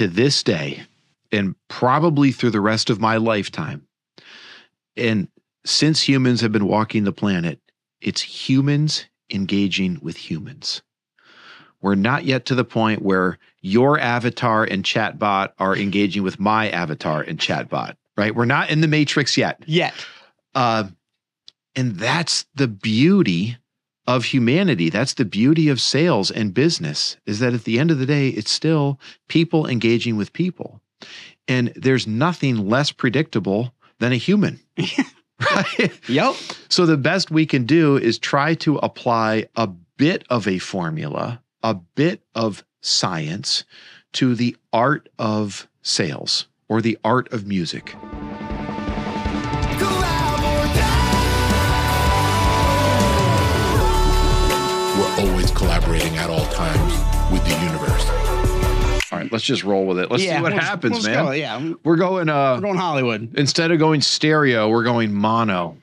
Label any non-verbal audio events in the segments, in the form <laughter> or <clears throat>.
to this day, and probably through the rest of my lifetime, and since humans have been walking the planet, it's humans engaging with humans. We're not yet to the point where your avatar and chatbot are engaging with my avatar and chatbot, right? We're not in the matrix yet. Yet. Uh, and that's the beauty of humanity. That's the beauty of sales and business is that at the end of the day, it's still people engaging with people. And there's nothing less predictable than a human. <laughs> right? Yep. So the best we can do is try to apply a bit of a formula, a bit of science to the art of sales or the art of music. Collaborating at all times with the universe. All right, let's just roll with it. Let's see what we'll- happens, we'll man. go, yeah. We're going uh We're going Hollywood. instead of going stereo, we're going mono.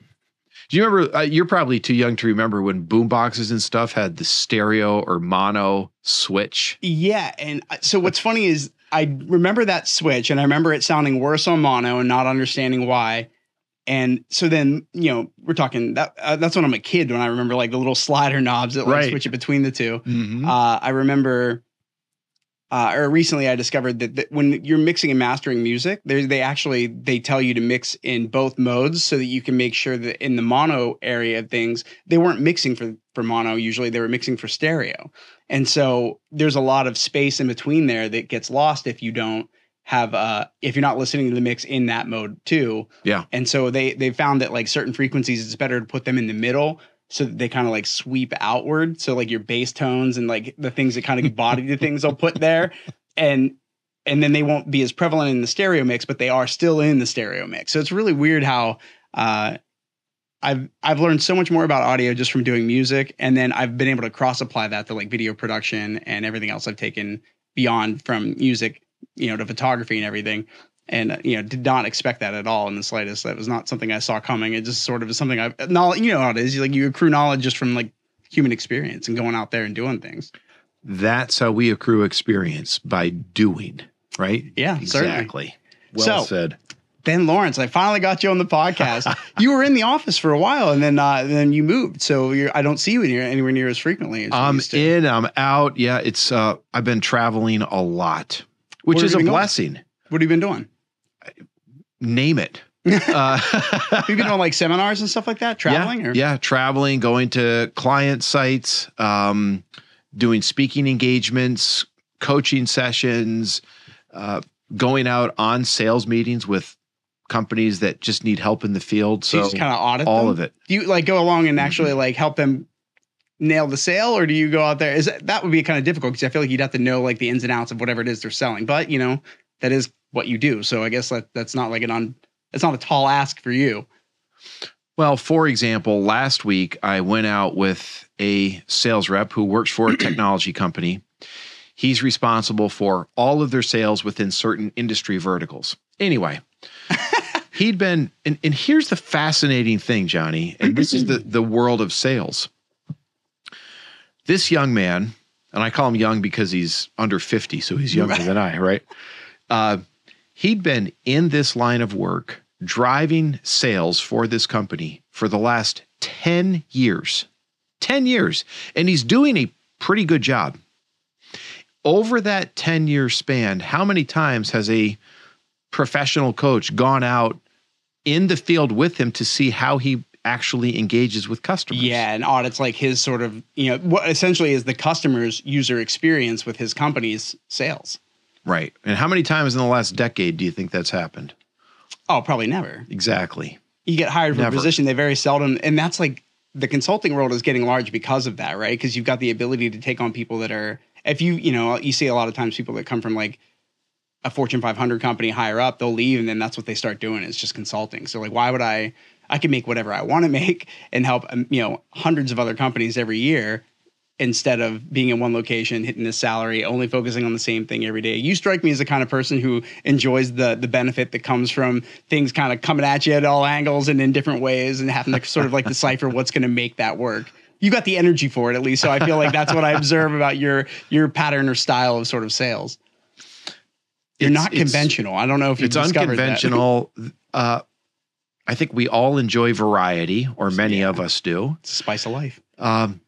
Do you remember? Uh, you're probably too young to remember when boom boxes and stuff had the stereo or mono switch. Yeah, and so what's funny is I remember that switch, and I remember it sounding worse on mono and not understanding why. And so then, you know, we're talking that uh, that's when I'm a kid when I remember like the little slider knobs that like Right. switch it between the 2 Mm-hmm. Uh, I remember, uh, or recently I discovered that, that when you're mixing and mastering music, they they actually they tell you to mix in both modes so that you can make sure that in the mono area of things they weren't mixing for for mono. Usually they were mixing for stereo, and so there's a lot of space in between there that gets lost if you don't have uh if you're not listening to the mix in that mode too. Yeah. And so they they found that like certain frequencies it's better to put them in the middle so that they kind of like sweep outward. So like your bass tones and like the things that kind of give body to things they'll put there. And and then they won't be as prevalent in the stereo mix, but they are still in the stereo mix. So it's really weird how uh I've I've learned so much more about audio just from doing music, and then I've been able to cross apply that to like video production and everything else I've taken beyond from music, you know, to photography and everything. And uh, you know, did not expect that at all in the slightest. That was not something I saw coming. It just sort of is something I've knowledge. You know how it is. Like you accrue knowledge just from like human experience and going out there and doing things. That's how we accrue experience by doing, right? Yeah, certainly. exactly. Well So- said. Ben Lawrence, I finally got you on the podcast. <laughs> you were in the office for a while, and then uh, then you moved. So you're, I don't see you in anywhere near as frequently. As I'm used to. in, I'm out. Yeah, it's uh I've been traveling a lot, which is a going? blessing. What have you been doing? Name it. Uh, <laughs> Have been doing like seminars and stuff like that? Traveling? Yeah, or? yeah, traveling, going to client sites, um, doing speaking engagements, coaching sessions, uh, going out on sales meetings with companies that just need help in the field. So So, you just kind of audit all them? of it. Do you like go along and actually like help them nail the sale, or do you go out there? Is that, that would be kind of difficult because I feel like you'd have to know like the ins and outs of whatever it is they're selling. But you know that is what you do, so I guess that that's not like an on. It's not a tall ask for you. Well, for example, last week I went out with a sales rep who works for a <clears throat> technology company. He's responsible for all of their sales within certain industry verticals. Anyway, <laughs> he'd been, and, and here's the fascinating thing, Johnny, and this is the, the world of sales. This young man, and I call him young because he's under 50, so he's younger than I, right? Uh, he'd been in this line of work driving sales for this company for the last 10 years. 10 years. And he's doing a pretty good job. Over that 10 year span, how many times has a professional coach gone out in the field with him to see how he actually engages with customers? Yeah, and audits like his sort of you know what essentially is the customer's user experience with his company's sales. Right. And how many times in the last decade do you think that's happened? Oh, probably never. Exactly. you get hired for Never. a position, they very seldom, and that's like the consulting world is getting large because of that, right? Because you've got the ability to take on people that are, if you, you know, you see a lot of times people that come from like a Fortune 500 company higher up, they'll leave, and then that's what they start doing is just consulting. So like, why would I? I can make whatever I want to make and help, um, you know, hundreds of other companies every year instead of being in one location, hitting this salary, only focusing on the same thing every day. You strike me as the kind of person who enjoys the the benefit that comes from things kind of coming at you at all angles and in different ways and having to sort of like decipher what's going to make that work. You got the energy for it at least, so I feel like that's what I observe about your your pattern or style of sort of sales. You're It's- not conventional. I don't know if It's discovered that. unconventional. <laughs> uh, I think we all enjoy variety, or many Yeah. of us do. It's a spice of life. Um,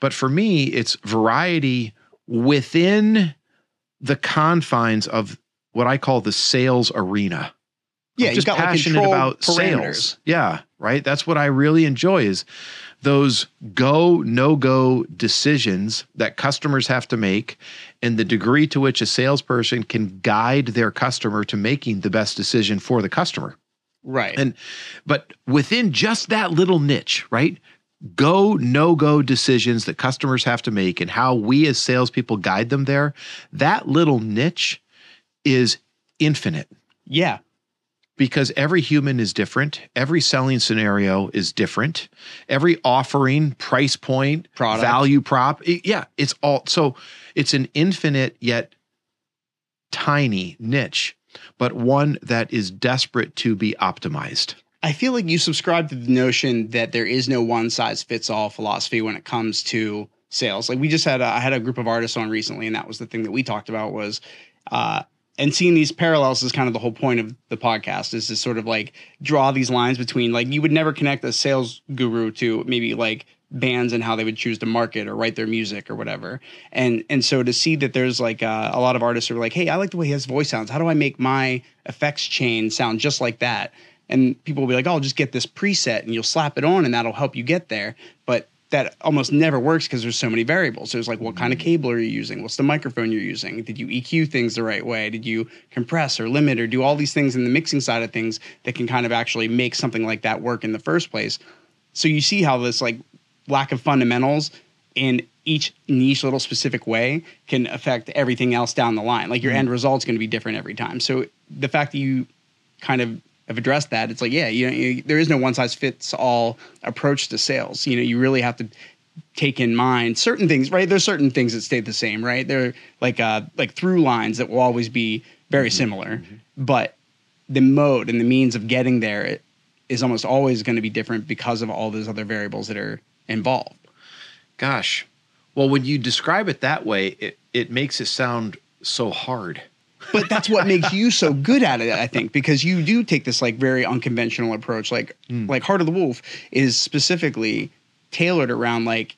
but for me, it's variety within the confines of what I call the sales arena. Yeah, I'm just got passionate controlled about parameters. sales. Yeah, right. That's what I really enjoy is those go no go decisions that customers have to make, and the degree to which a salesperson can guide their customer to making the best decision for the customer. Right. And but within just that little niche, right? Go no go decisions that customers have to make and how we as salespeople guide them there. That little niche is infinite yeah. because every human is different. Every selling scenario is different. Every offering, price point, Product. value prop. yeah, it's all so it's an infinite yet tiny niche, but one that is desperate to be optimized. I feel like you subscribe to the notion that there is no one size fits all philosophy when it comes to sales. Like we just had, a, I had a group of artists on recently, and that was the thing that we talked about was, uh, and seeing these parallels is kind of the whole point of the podcast is to sort of like draw these lines between like you would never connect a sales guru to maybe like bands and how they would choose to market or write their music or whatever. And and so to see that there's like uh, a lot of artists are like, hey, I like the way his voice sounds. How do I make my effects chain sound just like that? And people will be like, oh, just get this preset and you'll slap it on and that'll help you get there. But that almost never works because there's so many variables. There's like, what kind of cable are you using? What's the microphone you're using? Did you EQ things the right way? Did you compress or limit or do all these things in the mixing side of things that can kind of actually make something like that work in the first place? So you see how this like lack of fundamentals in each niche little specific way can affect everything else down the line. Like your mm-hmm. end result's going to be different every time. So the fact that you kind of have addressed that, it's like, yeah, you know, you, there is no one size fits all approach to sales. You know, you really have to take in mind certain things, right? There's certain things that stay the same, right? They're like uh like through lines that will always be very mm-hmm. similar, mm-hmm. but the mode and the means of getting there is almost always going to be different because of all those other variables that are involved. Gosh. Well, when you describe it that way, it, it makes it sound so hard. but that's what makes you so good at it i think because you do take this like very unconventional approach like hmm. like heart of the wolf is specifically tailored around like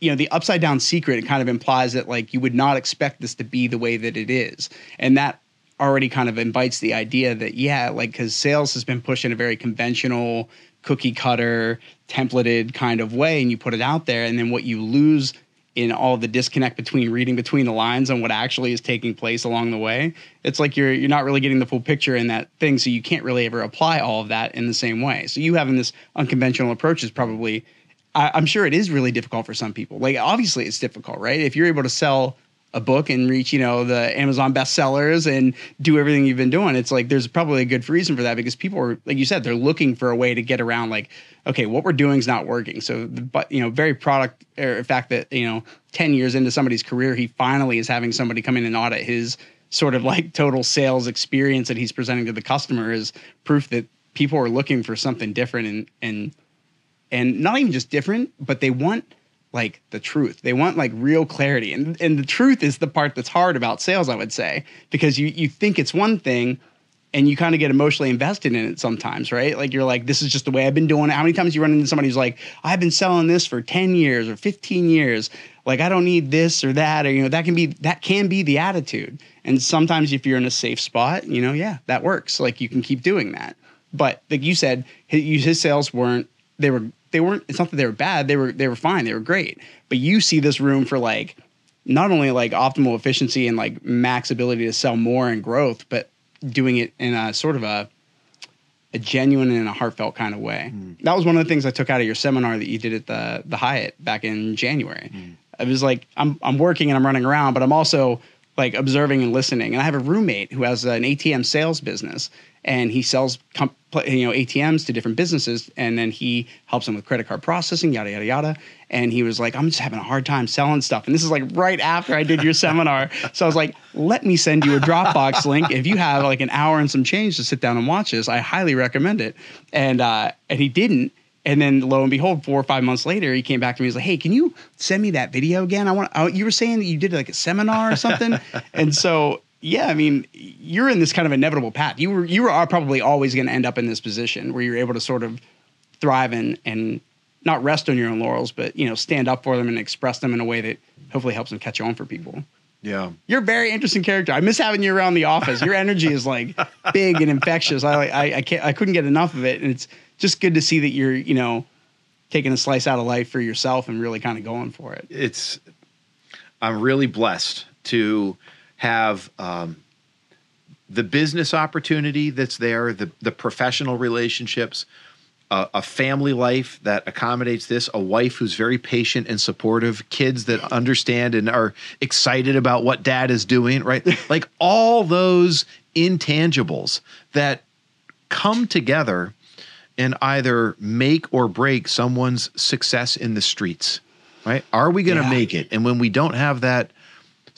you know the upside down secret it kind of implies that like you would not expect this to be the way that it is and that already kind of invites the idea that yeah like because sales has been pushed in a very conventional cookie cutter templated kind of way and you put it out there and then what you lose in all the disconnect between reading between the lines and what actually is taking place along the way it's like you're you're not really getting the full picture in that thing so you can't really ever apply all of that in the same way. So you having this unconventional approach is probably I, i'm sure it is really difficult for some people. Like obviously it's difficult right? If you're able to sell a book and reach you know the amazon bestsellers and do everything you've been doing it's like there's probably a good reason for that because people are like you said they're looking for a way to get around like okay what we're doing is not working. So but you know very product or fact that you know 10 years into somebody's career he finally is having somebody come in and audit his sort of like total sales experience that he's presenting to the customer is proof that people are looking for something different and and and not even just different but they want like the truth. They want like real clarity. And and the truth is the part that's hard about sales, I would say, because you you think it's one thing and you kind of get emotionally invested in it sometimes, right? Like you're like, this is just the way I've been doing it. How many times you run into somebody who's like, I've been selling this for 10 years or 15 years. Like I don't need this or that, or you know, that can be that can be the attitude. And sometimes if you're in a safe spot, you know, yeah, that works. Like you can keep doing that. But like you said, his, his sales weren't they were they weren't it's not that they were bad they were they were fine they were great. But you see this room for like not only like optimal efficiency and like max ability to sell more and growth but doing it in a sort of a a genuine and a heartfelt kind of way. Hmm. That was one of the things i took out of your seminar that you did at the the hyatt back in january. Hmm. It was like i'm i'm working and i'm running around but i'm also like observing and listening. And i have a roommate who has an atm sales business and he sells comp- you know ATMs to different businesses, and then he helps them with credit card processing, yada yada yada. And he was like, "I'm just having a hard time selling stuff." And this is like right after I did your <laughs> seminar, so I was like, "Let me send you a Dropbox <laughs> link. If you have like an hour and some change to sit down and watch this, I highly recommend it." And uh, and he didn't. And then lo and behold, four or five months later, he came back to me. And he's like, "Hey, can you send me that video again? I want. I, you were saying that you did like a seminar or something." <laughs> and so yeah, I mean, you're in this kind of inevitable path. You were you are probably always going to end up in this position where you're able to sort of thrive and and not rest on your own laurels, but you know, stand up for them and express them in a way that hopefully helps them catch on for people. Yeah. You're a very interesting character. I miss having you around the office. Your energy is like <laughs> big and infectious. I I I can't I couldn't get enough of it, and it's just good to see that you're you know taking a slice out of life for yourself and really kind of going for it. It's I'm really blessed to have um, the business opportunity that's there, the the professional relationships, a, a family life that accommodates this, a wife who's very patient and supportive, kids that understand and are excited about what dad is doing, right? <laughs> like all those intangibles that come together and either make or break someone's success in the streets, right? Are we going to Yeah. make it? And when we don't have that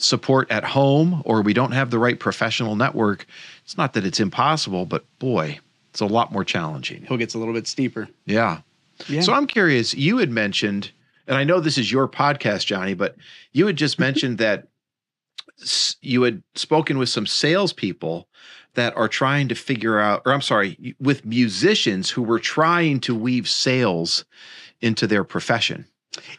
support at home or we don't have the right professional network, it's not that it's impossible, but boy, it's a lot more challenging. Hill gets a little bit steeper. Yeah. Yeah. So I'm curious, you had mentioned, and I know this is your podcast, Johnny, but you had just <laughs> mentioned that you had spoken with some salespeople that are trying to figure out, or I'm sorry, with musicians who were trying to weave sales into their profession.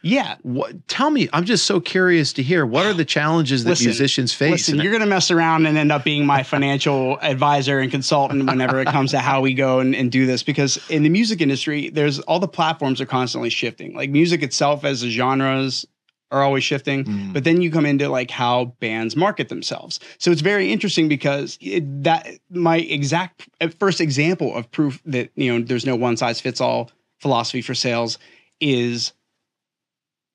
Yeah. What tell me, I'm just so curious to hear what are the challenges that Listen, musicians face? Listen, you're going to mess around and end up being my <laughs> financial advisor and consultant whenever it comes to how we go and, and do this. Because in the music industry, there's all the platforms are constantly shifting. Like music itself as a genres are always shifting, Mm. but then you come into like how bands market themselves. So it's very interesting because it, that my exact uh, first example of proof that you know there's no one size fits all philosophy for sales is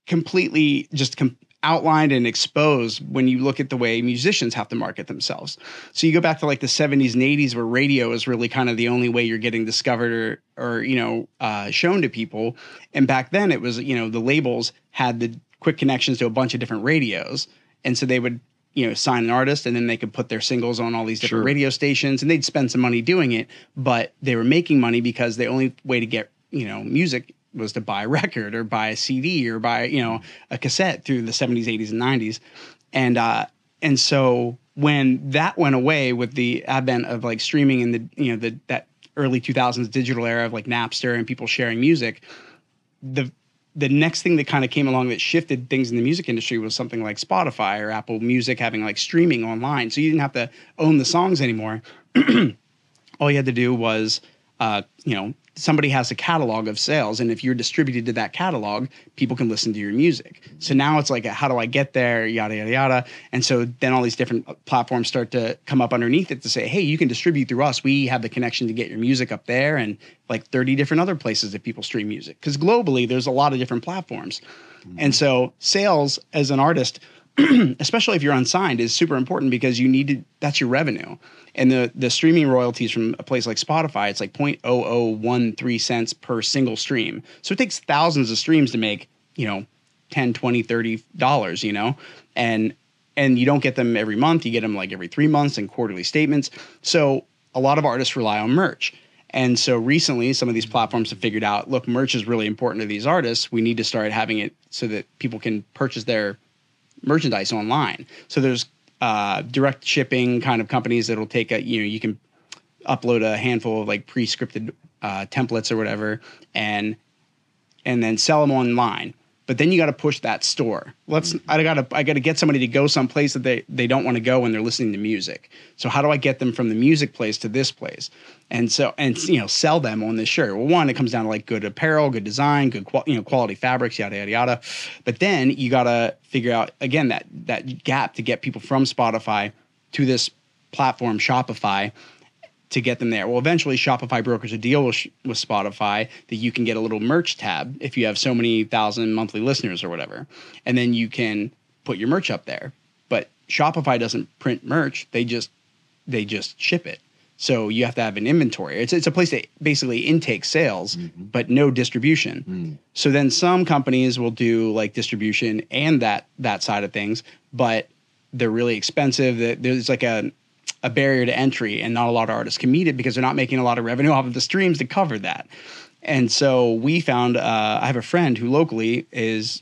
completely just com- outlined and exposed when you look at the way musicians have to market themselves. So you go back to like the 70s and 80s where radio is really kind of the only way you're getting discovered or or you know uh, shown to people. And back then it was you know the labels had the quick connections to a bunch of different radios, and so they would you know sign an artist and then they could put their singles on all these different Sure. radio stations and they'd spend some money doing it, but they were making money because the only way to get you know music was to buy a <laughs> record or buy a CD or buy you know a cassette through the 70s, 80s, and 90s, and uh, and so when that went away with the advent of like streaming and the you know the that early 2000s digital era of like Napster and people sharing music, the the next thing that kind of came along that shifted things in the music industry was something like Spotify or Apple Music having like streaming online, so you didn't have to own the songs anymore. <clears throat> All you had to do was, uh, you know, somebody has a catalog of sales, and if you're distributed to that catalog, people can listen to your music. So now it's like, how do I get there? Yada yada yada. And so then all these different platforms start to come up underneath it to say, hey, you can distribute through us. We have the connection to get your music up there, and like 30 different other places that people stream music. Because globally, there's a lot of different platforms. And so sales as an artist <clears throat> especially if you're unsigned, is super important because you need to. That's your revenue, and the the streaming royalties from a place like Spotify, it's like 0.0013 cents per single stream. So it takes thousands of streams to make you know 10 20 30 dollars you know and and you don't get them every month you get them like every three months and quarterly statements so a lot of artists rely on merch and so recently some of these platforms have figured out look merch is really important to these artists we need to start having it so that people can purchase their merchandise online. So there's uh, direct shipping kind of companies that'll take a you know you can upload a handful of like pre-scripted uh, templates or whatever and and then sell them online. But then you got to push that store. Let's mm-hmm. I got to I got to get somebody to go someplace that they they don't want to go when they're listening to music. So how do I get them from the music place to this place? And so and you know sell them on this shirt. Well, one it comes down to like good apparel, good design, good qual- you know quality fabrics, yada yada yada. But then you got to figure out again that that gap to get people from Spotify to this platform Shopify to get them there. Well, eventually Shopify brokers a deal with, with Spotify that you can get a little merch tab if you have so many thousand monthly listeners or whatever. And then you can put your merch up there. But Shopify doesn't print merch. They just they just ship it. So you have to have an inventory. It's it's a place that basically intake sales, mm-hmm. but no distribution. Mm. So then some companies will do like distribution and that that side of things, but they're really expensive. That There's like a a barrier to entry, and not a lot of artists can meet it because they're not making a lot of revenue off of the streams to cover that. And so we found uh, I have a friend who locally is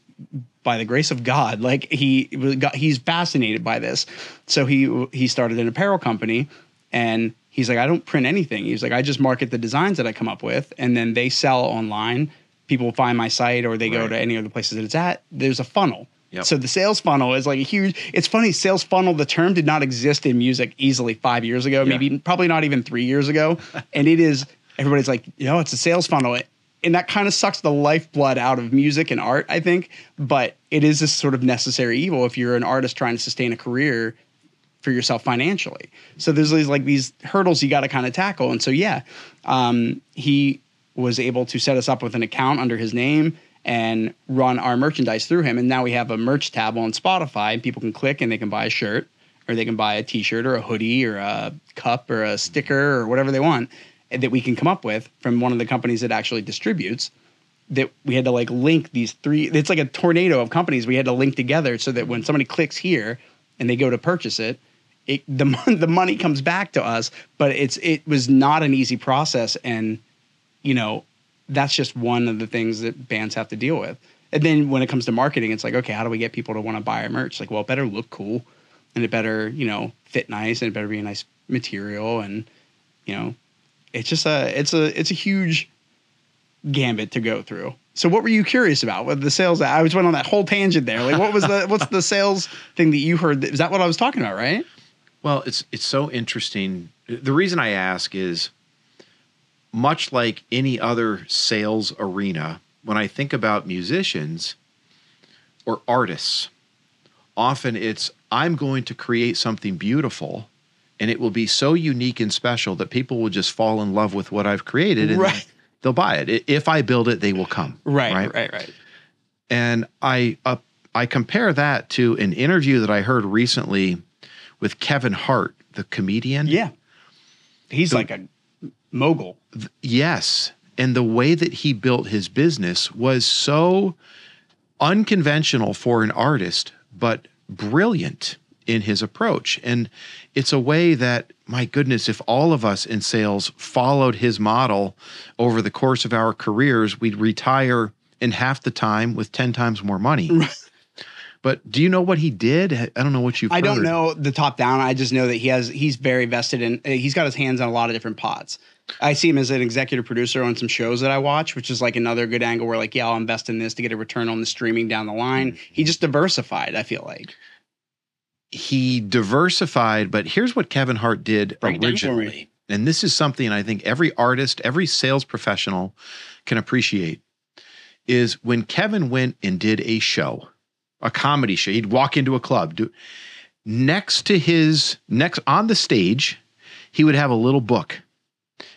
by the grace of God, like he got, he's fascinated by this. So he he started an apparel company, and he's like, I don't print anything. He's like, I just market the designs that I come up with, and then they sell online. People find my site, or they go to any of the places that it's at. There's a funnel. Yep. So the sales funnel is like a huge. It's funny, sales funnel. The term did not exist in music easily five years ago, Yeah. maybe probably not even three years ago, <laughs> and it is. Everybody's like, you know, it's a sales funnel, and that kind of sucks the lifeblood out of music and art, I think. But it is this sort of necessary evil if you're an artist trying to sustain a career for yourself financially. So there's these like these hurdles you got to kind of tackle. And so yeah, um, he was able to set us up with an account under his name and run our merchandise through him. And now we have a merch tab on Spotify. And people can click and they can buy a shirt or they can buy a T-shirt or a hoodie or a cup or a sticker or whatever they want that we can come up with from one of the companies that actually distributes that we had to like link these three it's like a tornado of companies we had to link together so that when somebody clicks here and they go to purchase it it the, <laughs> the money comes back to us but it's it was not an easy process and you know that's just one of the things that bands have to deal with and then when it comes to marketing it's like okay how do we get people to want to buy our merch like well it better look cool and it better you know fit nice and it better be a nice material and you know it's just a it's a it's a huge gambit to go through. So what were you curious about with the sales? I was went on that whole tangent there. Like what was the what's the <laughs> sales thing that you heard? Is that what I was talking about, right? Well, it's it's so interesting. The reason I ask is much like any other sales arena, when I think about musicians or artists, often it's I'm going to create something beautiful and it will be so unique and special that people will just fall in love with what I've created and Right. they'll buy it. If I build it, they will come. Right, right, right. right. And I uh, I compare that to an interview that I heard recently with Kevin Hart, the comedian. Yeah, he's like a mogul. Yes. And the way that he built his business was so unconventional for an artist, but brilliant in his approach. And it's a way that, my goodness, if all of us in sales followed his model over the course of our careers, we'd retire in half the time with 10 times more money. <laughs> But do you know what he did? I don't know what you've I don't know the top down. I just know that he has he's very vested in. uh, He's got his hands on a lot of different pots. I see him as an executive producer on some shows that I watch, which is like another good angle where like, yeah, I'll invest in this to get a return on the streaming down the line. Mm-hmm. He just diversified. I feel like. he diversified, but here's what Kevin Hart did Break it down for me. originally. And this is something I think every artist, every sales professional can appreciate is when Kevin went and did a show, a comedy show, he'd walk into a club, do next to his next on the stage, he would have a little book.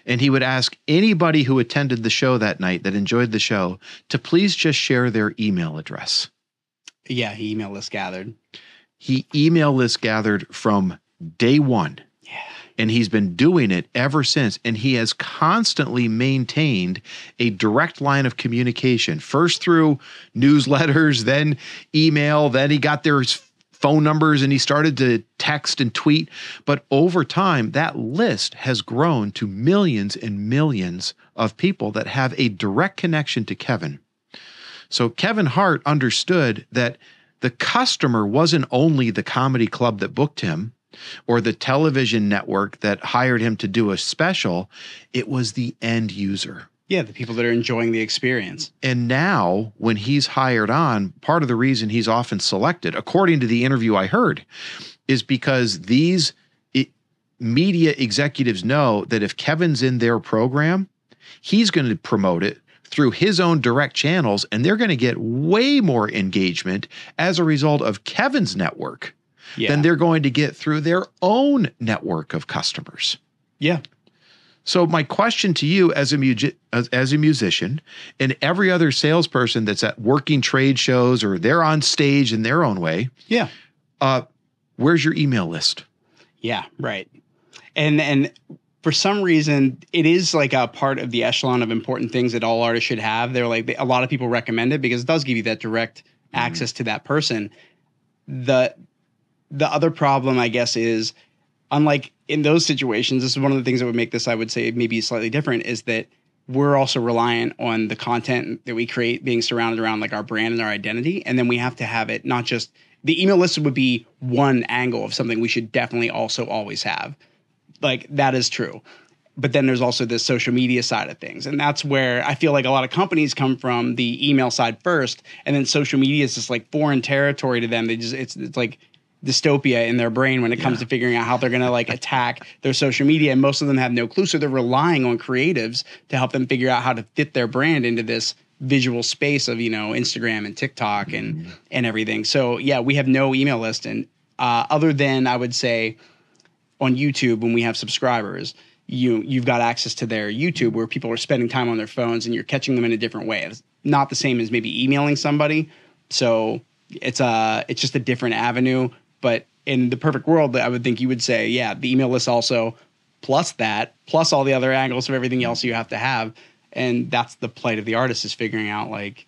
And he would ask anybody who attended the show that night that enjoyed the show to please just share their email address Yeah, he email list gathered. he email list gathered from day one. Yeah. And he's been doing it ever since. And he has constantly maintained a direct line of communication, first through newsletters, <laughs> then email, then he got their phone numbers and he started to text and tweet. But over time, that list has grown to millions and millions of people that have a direct connection to Kevin. So Kevin Hart understood that the customer wasn't only the comedy club that booked him or the television network that hired him to do a special, it was the end user. Yeah, the people that are enjoying the experience. And now, when he's hired on, part of the reason he's often selected, according to the interview I heard, is because these media executives know that if Kevin's in their program, he's going to promote it through his own direct channels, and they're going to get way more engagement as a result of Kevin's network Yeah. than they're going to get through their own network of customers. yeah. So my question to you as a mu- as, as a musician and every other salesperson that's at working trade shows or they're on stage in their own way, Yeah. uh, where's your email list? Yeah, right. And and for some reason, it is like a part of the echelon of important things that all artists should have. They're like a lot of people recommend it because it does give you that direct access to that person. The the other problem, I guess, is unlike in those situations. This is one of the things that would make this, I would say, maybe slightly different. Is that we're also reliant on the content that we create being surrounded around like our brand and our identity. And then we have to have it not just the email list would be one angle of something we should definitely also always have. Like that is true. But then there's also this social media side of things. And that's where I feel like a lot of companies come from the email side first. And then social media is just like foreign territory to them. They just, it's, it's like, dystopia in their brain when it comes Yeah. to figuring out how they're going to like attack their social media and most of them have no clue so they're relying on creatives to help them figure out how to fit their brand into this visual space of you know Instagram and TikTok and and everything. So yeah we have no email list and uh, other than I would say on YouTube when we have subscribers you you've got access to their YouTube where people are spending time on their phones and you're catching them in a different way. It's not the same as maybe emailing somebody. So it's a it's just a different avenue but in the perfect world I would think you would say yeah the email list also plus that plus all the other angles of everything else you have to have. And that's the plight of the artist is figuring out like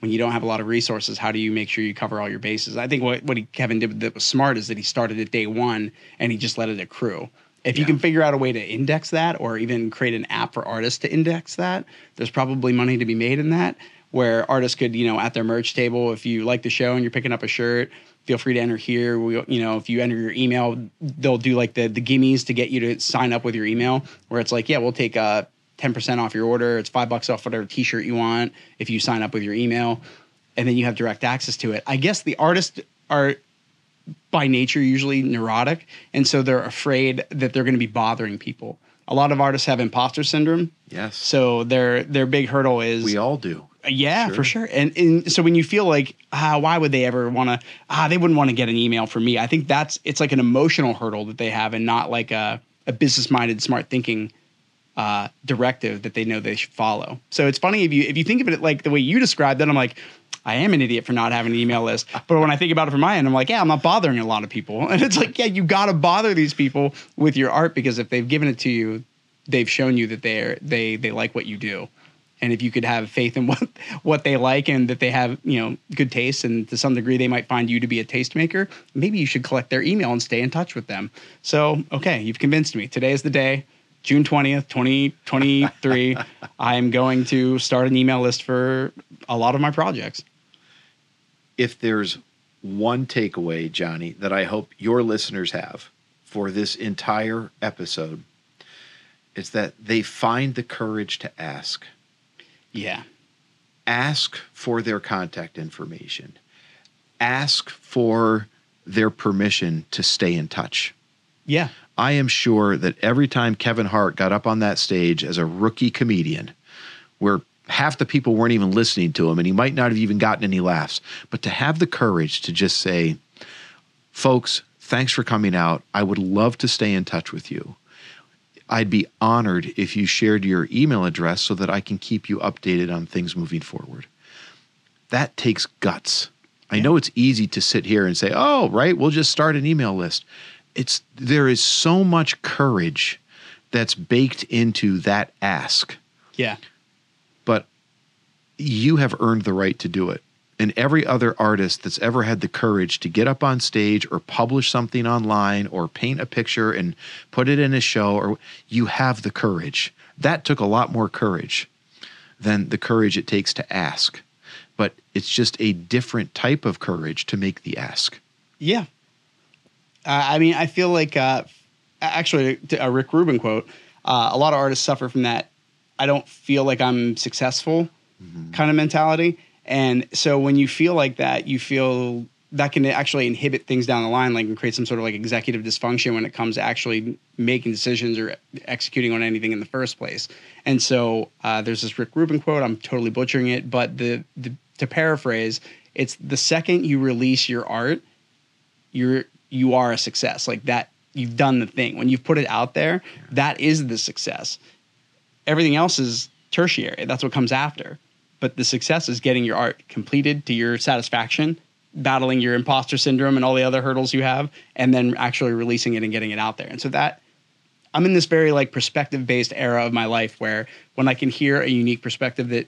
when you don't have a lot of resources how do you make sure you cover all your bases? I think what, what he, kevin did that was smart is that he started at day one and he just let it accrue. If you can figure out a way to index that or even create an app for artists to index that there's probably money to be made in that where artists could you know at their merch table if you like the show and you're picking up a shirt feel free to enter here. We, you know if you enter your email they'll do like the the gimmies to get you to sign up with your email where it's like yeah we'll take uh 10% off your order. It's five bucks off whatever t-shirt you want if you sign up with your email. And then you have direct access to it. I guess the artists are by nature usually neurotic and so they're afraid that they're going to be bothering people. A lot of artists have imposter syndrome. Yes. so their their big hurdle is we all do. Yeah, Sure. for sure. And, and so when you feel like, ah, why would they ever want to? Ah, they wouldn't want to get an email from me. I think that's it's like an emotional hurdle that they have, and not like a, a business minded, smart thinking uh, directive that they know they should follow. So it's funny if you if you think of it like the way you described it, I'm like. I am an idiot for not having an email list. <laughs> But when I think about it from my end, I'm like, yeah, I'm not bothering a lot of people. <laughs> And it's like, yeah, you got to bother these people with your art because if they've given it to you, they've shown you that they're they they like what you do and if you could have faith in <laughs> what what they like and that they have you know good taste and to some degree they might find you to be a tastemaker maybe you should collect their email and stay in touch with them. So okay you've convinced me. Today is the day june 20th 2023 <laughs> i'm going to start an email list for a lot of my projects. If there's one takeaway, Johnny, that I hope your listeners have for this entire episode, it's that they find the courage to ask. Yeah Ask for their contact information. Ask for their permission to stay in touch. yeah I am sure that every time Kevin Hart got up on that stage as a rookie comedian, where half the people weren't even listening to him and he might not have even gotten any laughs, but to have the courage to just say, folks, thanks for coming out. I would love to stay in touch with you. I'd be honored if you shared your email address so that I can keep you updated on things moving forward. That takes guts. I know it's easy to sit here and say, "Oh, right, we'll just start an email list." It's there is so much courage that's baked into that ask, yeah but you have earned the right to do it. And every other artist that's ever had the courage to get up on stage or publish something online or paint a picture and put it in a show or you have the courage. That took a lot more courage than the courage it takes to ask. But it's just a different type of courage to make the ask. Yeah. Uh, I mean, I feel like uh, actually a Rick Rubin quote. Uh, a lot of artists suffer from that. I don't feel like I'm successful kind of mentality, and so when you feel like that, you feel that can actually inhibit things down the line, like and create some sort of like executive dysfunction when it comes to actually making decisions or executing on anything in the first place. And so uh, there's this Rick Rubin quote. I'm totally butchering it, but the, the to paraphrase, it's the second you release your art, you're you are a success. Like that, you've done the thing. When you've put it out there, that is the success. Everything else is tertiary. That's what comes after. But the success is getting your art completed to your satisfaction, battling your imposter syndrome and all the other hurdles you have, and then actually releasing it and getting it out there. And so that I'm in this very like perspective based era of my life where when I can hear a unique perspective that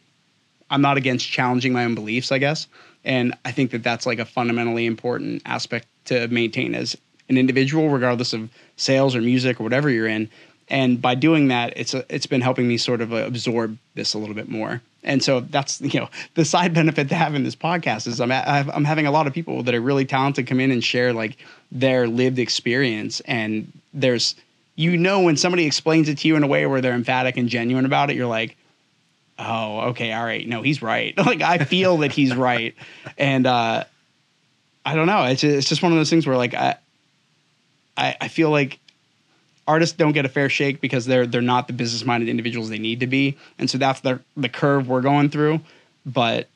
I'm not against challenging my own beliefs, I guess. And I think that that's like a fundamentally important aspect to maintain as an individual, regardless of sales or music or whatever you're in, And by doing that, it's a, it's been helping me sort of absorb this a little bit more. And so that's you know the side <laughs> benefit to having this podcast is I'm I'm having a lot of people that are really talented come in and share like their lived experience. And there's you know when somebody explains it to you in a way where they're emphatic and genuine about it, you're like, oh okay, all right, no, he's right. <laughs> like I feel that he's right, and uh, I don't know. It's it's just one of those things where like I I, I feel like artists don't get a fair shake because they're they're not the business minded individuals they need to be, and so that's the the curve we're going through. But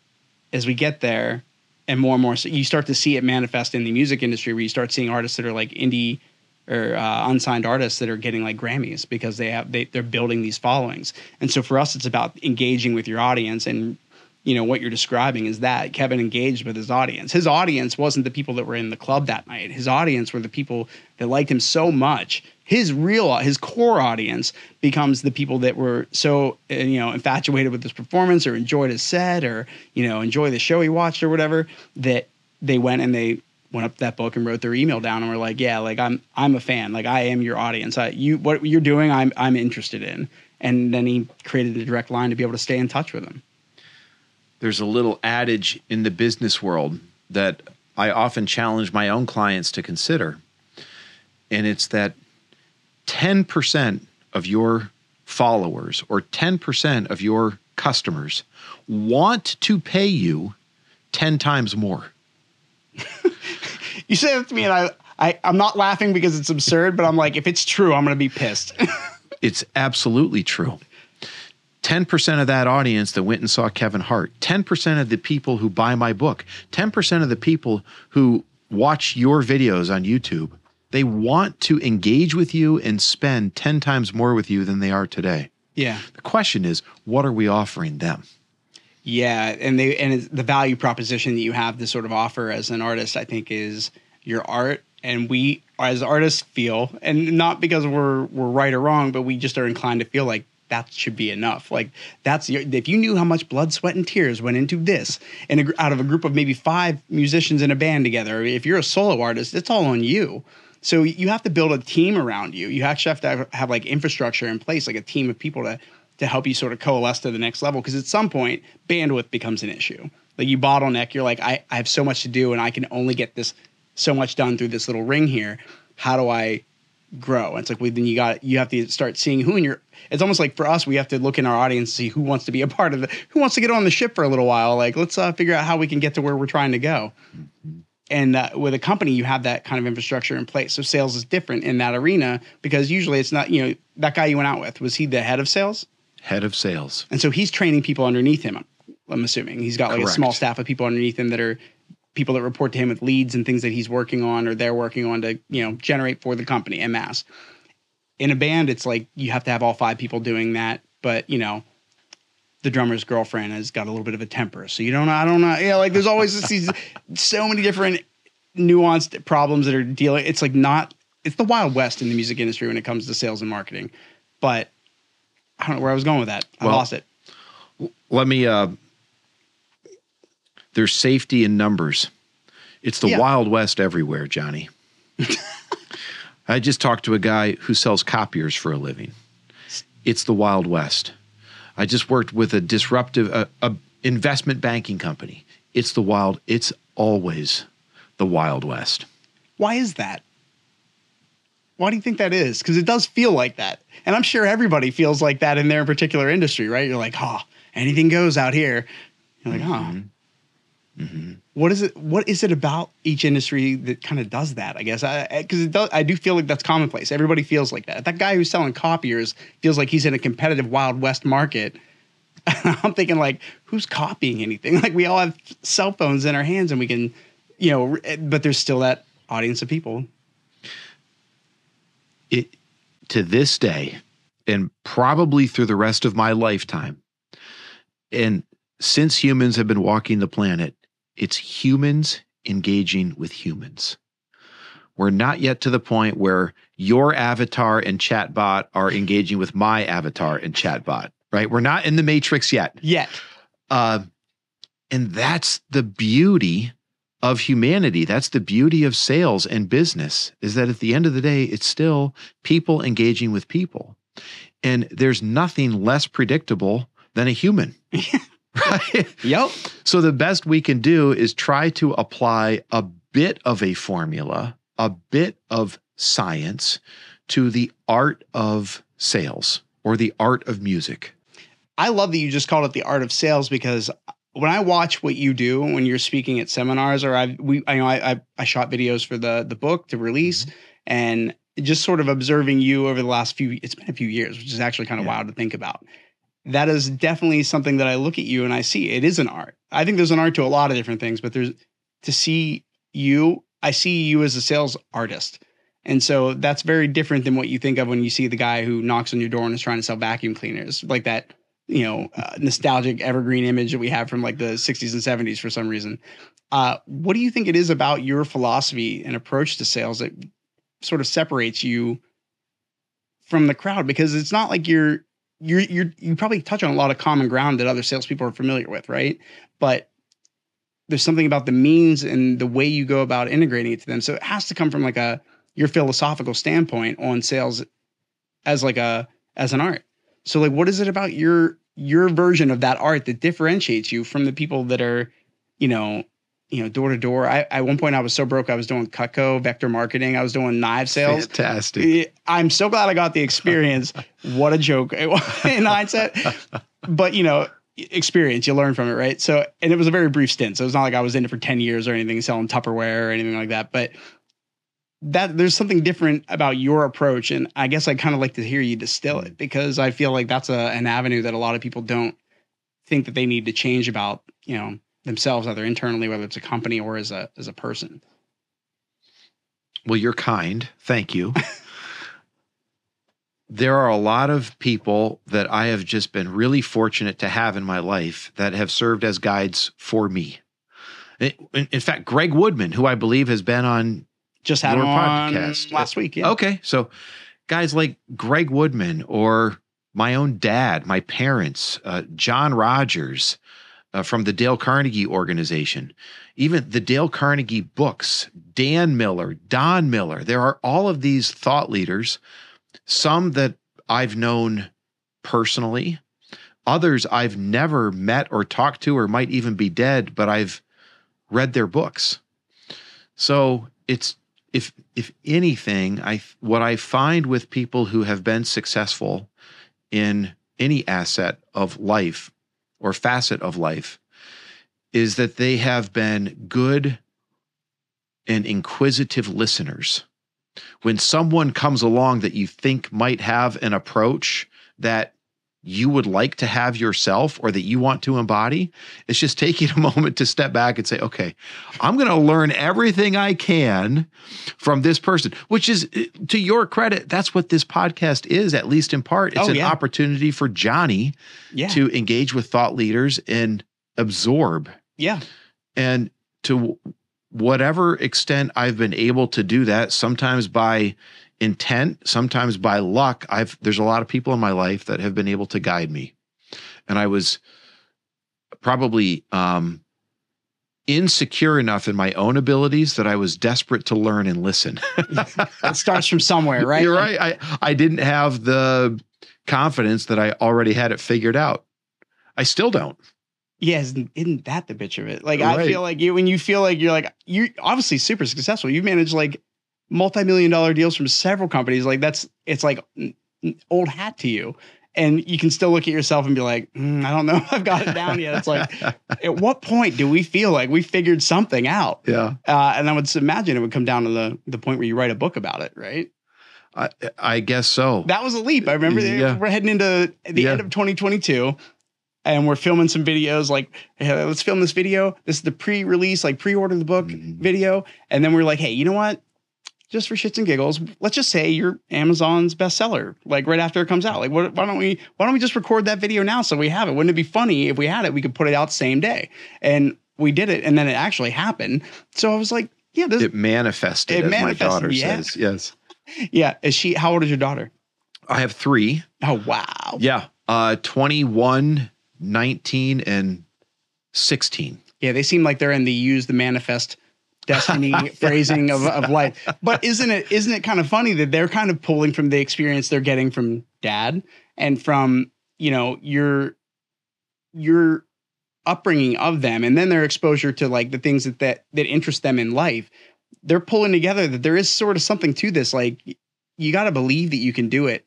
as we get there, and more and more, so you start to see it manifest in the music industry, where you start seeing artists that are like indie or uh, unsigned artists that are getting like Grammys because they have they, they're building these followings. And so for us, it's about engaging with your audience and you know what you're describing is that Kevin engaged with his audience. His audience wasn't the people that were in the club that night. His audience were the people that liked him so much. His real his core audience becomes the people that were so uh, you know infatuated with his performance or enjoyed his set or you know enjoy the show he watched or whatever that they went and they went up that book and wrote their email down and were like, yeah, like I'm I'm a fan. Like I am your audience. I, you what you're doing, I'm I'm interested in. And then he created a direct line to be able to stay in touch with them there's a little adage in the business world that I often challenge my own clients to consider. And it's that 10% of your followers or 10% of your customers want to pay you 10 times more. you say that to me, and I, I, I'm not laughing because it's absurd, but I'm like, if it's true, I'm going to be pissed. <laughs> it's absolutely true. 10% of that audience that went and saw Kevin Hart, 10% of the people who buy my book, 10% of the people who watch your videos on YouTube, they want to engage with you and spend 10 times more with you than they are today. Yeah. The question is, what are we offering them? Yeah, and they and the value proposition that you have to sort of offer as an artist, I think, is your art. And we, as artists, feel, and not because we're we're right or wrong, but we just are inclined to feel like that should be enough. Like that's your, if you knew how much blood, sweat, and tears went into this, and a, out of a group of maybe five musicians in a band together, if you're a solo artist, it's all on you. So you have to build a team around you. You actually have to have, have like infrastructure in place, like a team of people to to help you sort of coalesce to the next level. Because at some point, bandwidth becomes an issue. Like you bottleneck. You're like, I, I have so much to do, and I can only get this so much done through this little ring here. How do I grow. And it's like, well, then you got you have to start seeing who in your. It's almost like for us, we have to look in our audience, see who wants to be a part of it, who wants to get on the ship for a little while. Like, let's uh, figure out how we can get to where we're trying to go. And uh, with a company, you have that kind of infrastructure in place. So sales is different in that arena because usually it's not. You know, that guy you went out with was he the head of sales? Head of sales. And so he's training people underneath him. I'm assuming he's got like Correct. a small staff of people underneath him that are people that report to him with leads and things that he's working on or they're working on to you know generate for the company en masse in a band, it's like you have to have all five people doing that. But you know, the drummer's girlfriend has got a little bit of a temper, so you don't. know, I don't know. Yeah, like there's always these <laughs> so many different nuanced problems that are dealing. It's like not. It's the wild west in the music industry when it comes to sales and marketing. But I don't know where I was going with that. I well, lost it. Let me. uh There's safety in numbers. It's the yeah. wild west everywhere, Johnny. <laughs> I just talked to a guy who sells copiers for a living. It's the Wild West. I just worked with a disruptive uh, a investment banking company. It's the wild. It's always the Wild West. Why is that? Why do you think that is? Because it does feel like that, and I'm sure everybody feels like that in their particular industry, right? You're like, oh, anything goes out here. You're like, oh, Mm-hmm. Mm-hmm. What is it? What is it about each industry that kind of does that? I guess because it does. I do feel like that's commonplace. Everybody feels like that. That guy who's selling copiers feels like he's in a competitive Wild West market. <laughs> I'm thinking like, who's copying anything? <laughs> Like we all have cell phones in our hands and we can, you know, but there's still that audience of people. It to this day, and probably through the rest of my lifetime, and since humans have been walking the planet, it's humans engaging with humans. We're not yet to the point where your avatar and chatbot are engaging with my avatar and chatbot, right? We're not in the matrix yet. Yet. Uh, and that's the beauty of humanity. That's the beauty of sales and business is that at the end of the day, it's still people engaging with people. And there's nothing less predictable than a human. <laughs> right? <laughs> Yep. So the best we can do is try to apply a bit of a formula, a bit of science to the art of sales or the art of music. I love that you just called it the art of sales because when I watch what you do when you're speaking at seminars or I we I know I I, I shot videos for the the book to release mm-hmm. and just sort of observing you over the last few it's been a few years which is actually kind of Yeah. wild to think about. That is definitely something that I look at you and I see it is an art. I think there's an art to a lot of different things, but there's to see you, I see you as a sales artist. And so that's very different than what you think of when you see the guy who knocks on your door and is trying to sell vacuum cleaners, like that, you know, uh, nostalgic evergreen image that we have from like the 60s and 70s for some reason. Uh, what do you think it is about your philosophy and approach to sales that sort of separates you from the crowd? Because it's not like you're you're you're you probably touch on a lot of common ground that other salespeople are familiar with, right? But there's something about the means and the way you go about integrating it to them. So it has to come from like a your philosophical standpoint on sales as like a as an art. So like what is it about your your version of that art that differentiates you from the people that are, you know, you know, door to door. I at one point I was so broke I was doing Cutco, vector marketing, I was doing knife sales. Fantastic. I'm so glad I got the experience. <laughs> what a joke <laughs> in hindsight. But you know, experience, you learn from it, right? So, and it was a very brief stint. So it's not like I was in it for 10 years or anything, selling Tupperware or anything like that. But that there's something different about your approach. And I guess I kind of like to hear you distill it because I feel like that's a, an avenue that a lot of people don't think that they need to change about, you know, themselves, either internally, whether it's a company or as a as a person. Well, you're kind. Thank you. <laughs> there are a lot of people that I have just been really fortunate to have in my life that have served as guides for me. In, in fact, Greg Woodman, who I believe has been on Just had Your on podcast. last week. Yeah. Okay. So guys like Greg Woodman or my own dad, my parents, uh, John Rogers uh, from the Dale Carnegie organization, even the Dale Carnegie books, Dan Miller, Don Miller. There are all of these thought leaders, some that I've known personally, others I've never met or talked to or might even be dead, but I've read their books. So it's if if anything, I what I find with people who have been successful in any asset of life or facet of life is that they have been good and inquisitive listeners. When someone comes along that you think might have an approach that you would like to have yourself or that you want to embody, it's just taking a <laughs> moment to step back and say, okay, I'm going to learn everything I can from this person, which is eh, to your credit. That's what this podcast is, at least in part. It's Oh, an yeah. opportunity for Johnny Yeah. to engage with thought leaders and absorb. yeah. And to whatever extent I've been able to do that, sometimes by intent, sometimes by luck, I've there's a lot of people in my life that have been able to guide me. And I was probably um insecure enough in my own abilities that I was desperate to learn and listen. <laughs> It starts from somewhere, right? You're right. I, I didn't have the confidence that I already had it figured out. I still don't. Yeah, isn't, isn't that the bitch of it? Like I feel like you when you feel like you're like you're obviously super successful. You've managed like multi-million dollar deals from several companies. Like that's it's like old hat to you. And you can still look at yourself and be like, "Mm, I don't know I've got it down yet. It's like, <laughs> at what point do we feel like we figured something out? Yeah. Uh, and I would imagine it would come down to the the point where you write a book about it, right? I, I guess so. That was a leap. I remember Yeah. we're heading into the Yeah. end of 2022 and we're filming some videos like, hey, let's film this video. This is the pre-release, like pre-order the book Mhm. video. And then we're like, hey, you know what? Just for shits and giggles, let's just say you're Amazon's bestseller, like right after it comes out. Like, what, why don't we why don't we just record that video now so we have it? Wouldn't it be funny if we had it? We could put it out same day. And we did it, and then it actually happened. So I was like, yeah, this It manifested, It manifested, my daughter yeah. says. Yes. <laughs> yeah. Is she how old is your daughter? I have three. Oh wow. Yeah. Uh, 21, 19, and 16. Yeah, they seem like they're in the use the manifest destiny <laughs> phrasing of, of life. But isn't it isn't it kind of funny that they're kind of pulling from the experience they're getting from dad and from you know your your upbringing of them and then their exposure to like the things that that, that interest them in life they're pulling together that there is sort of something to this like you got to believe that you can do it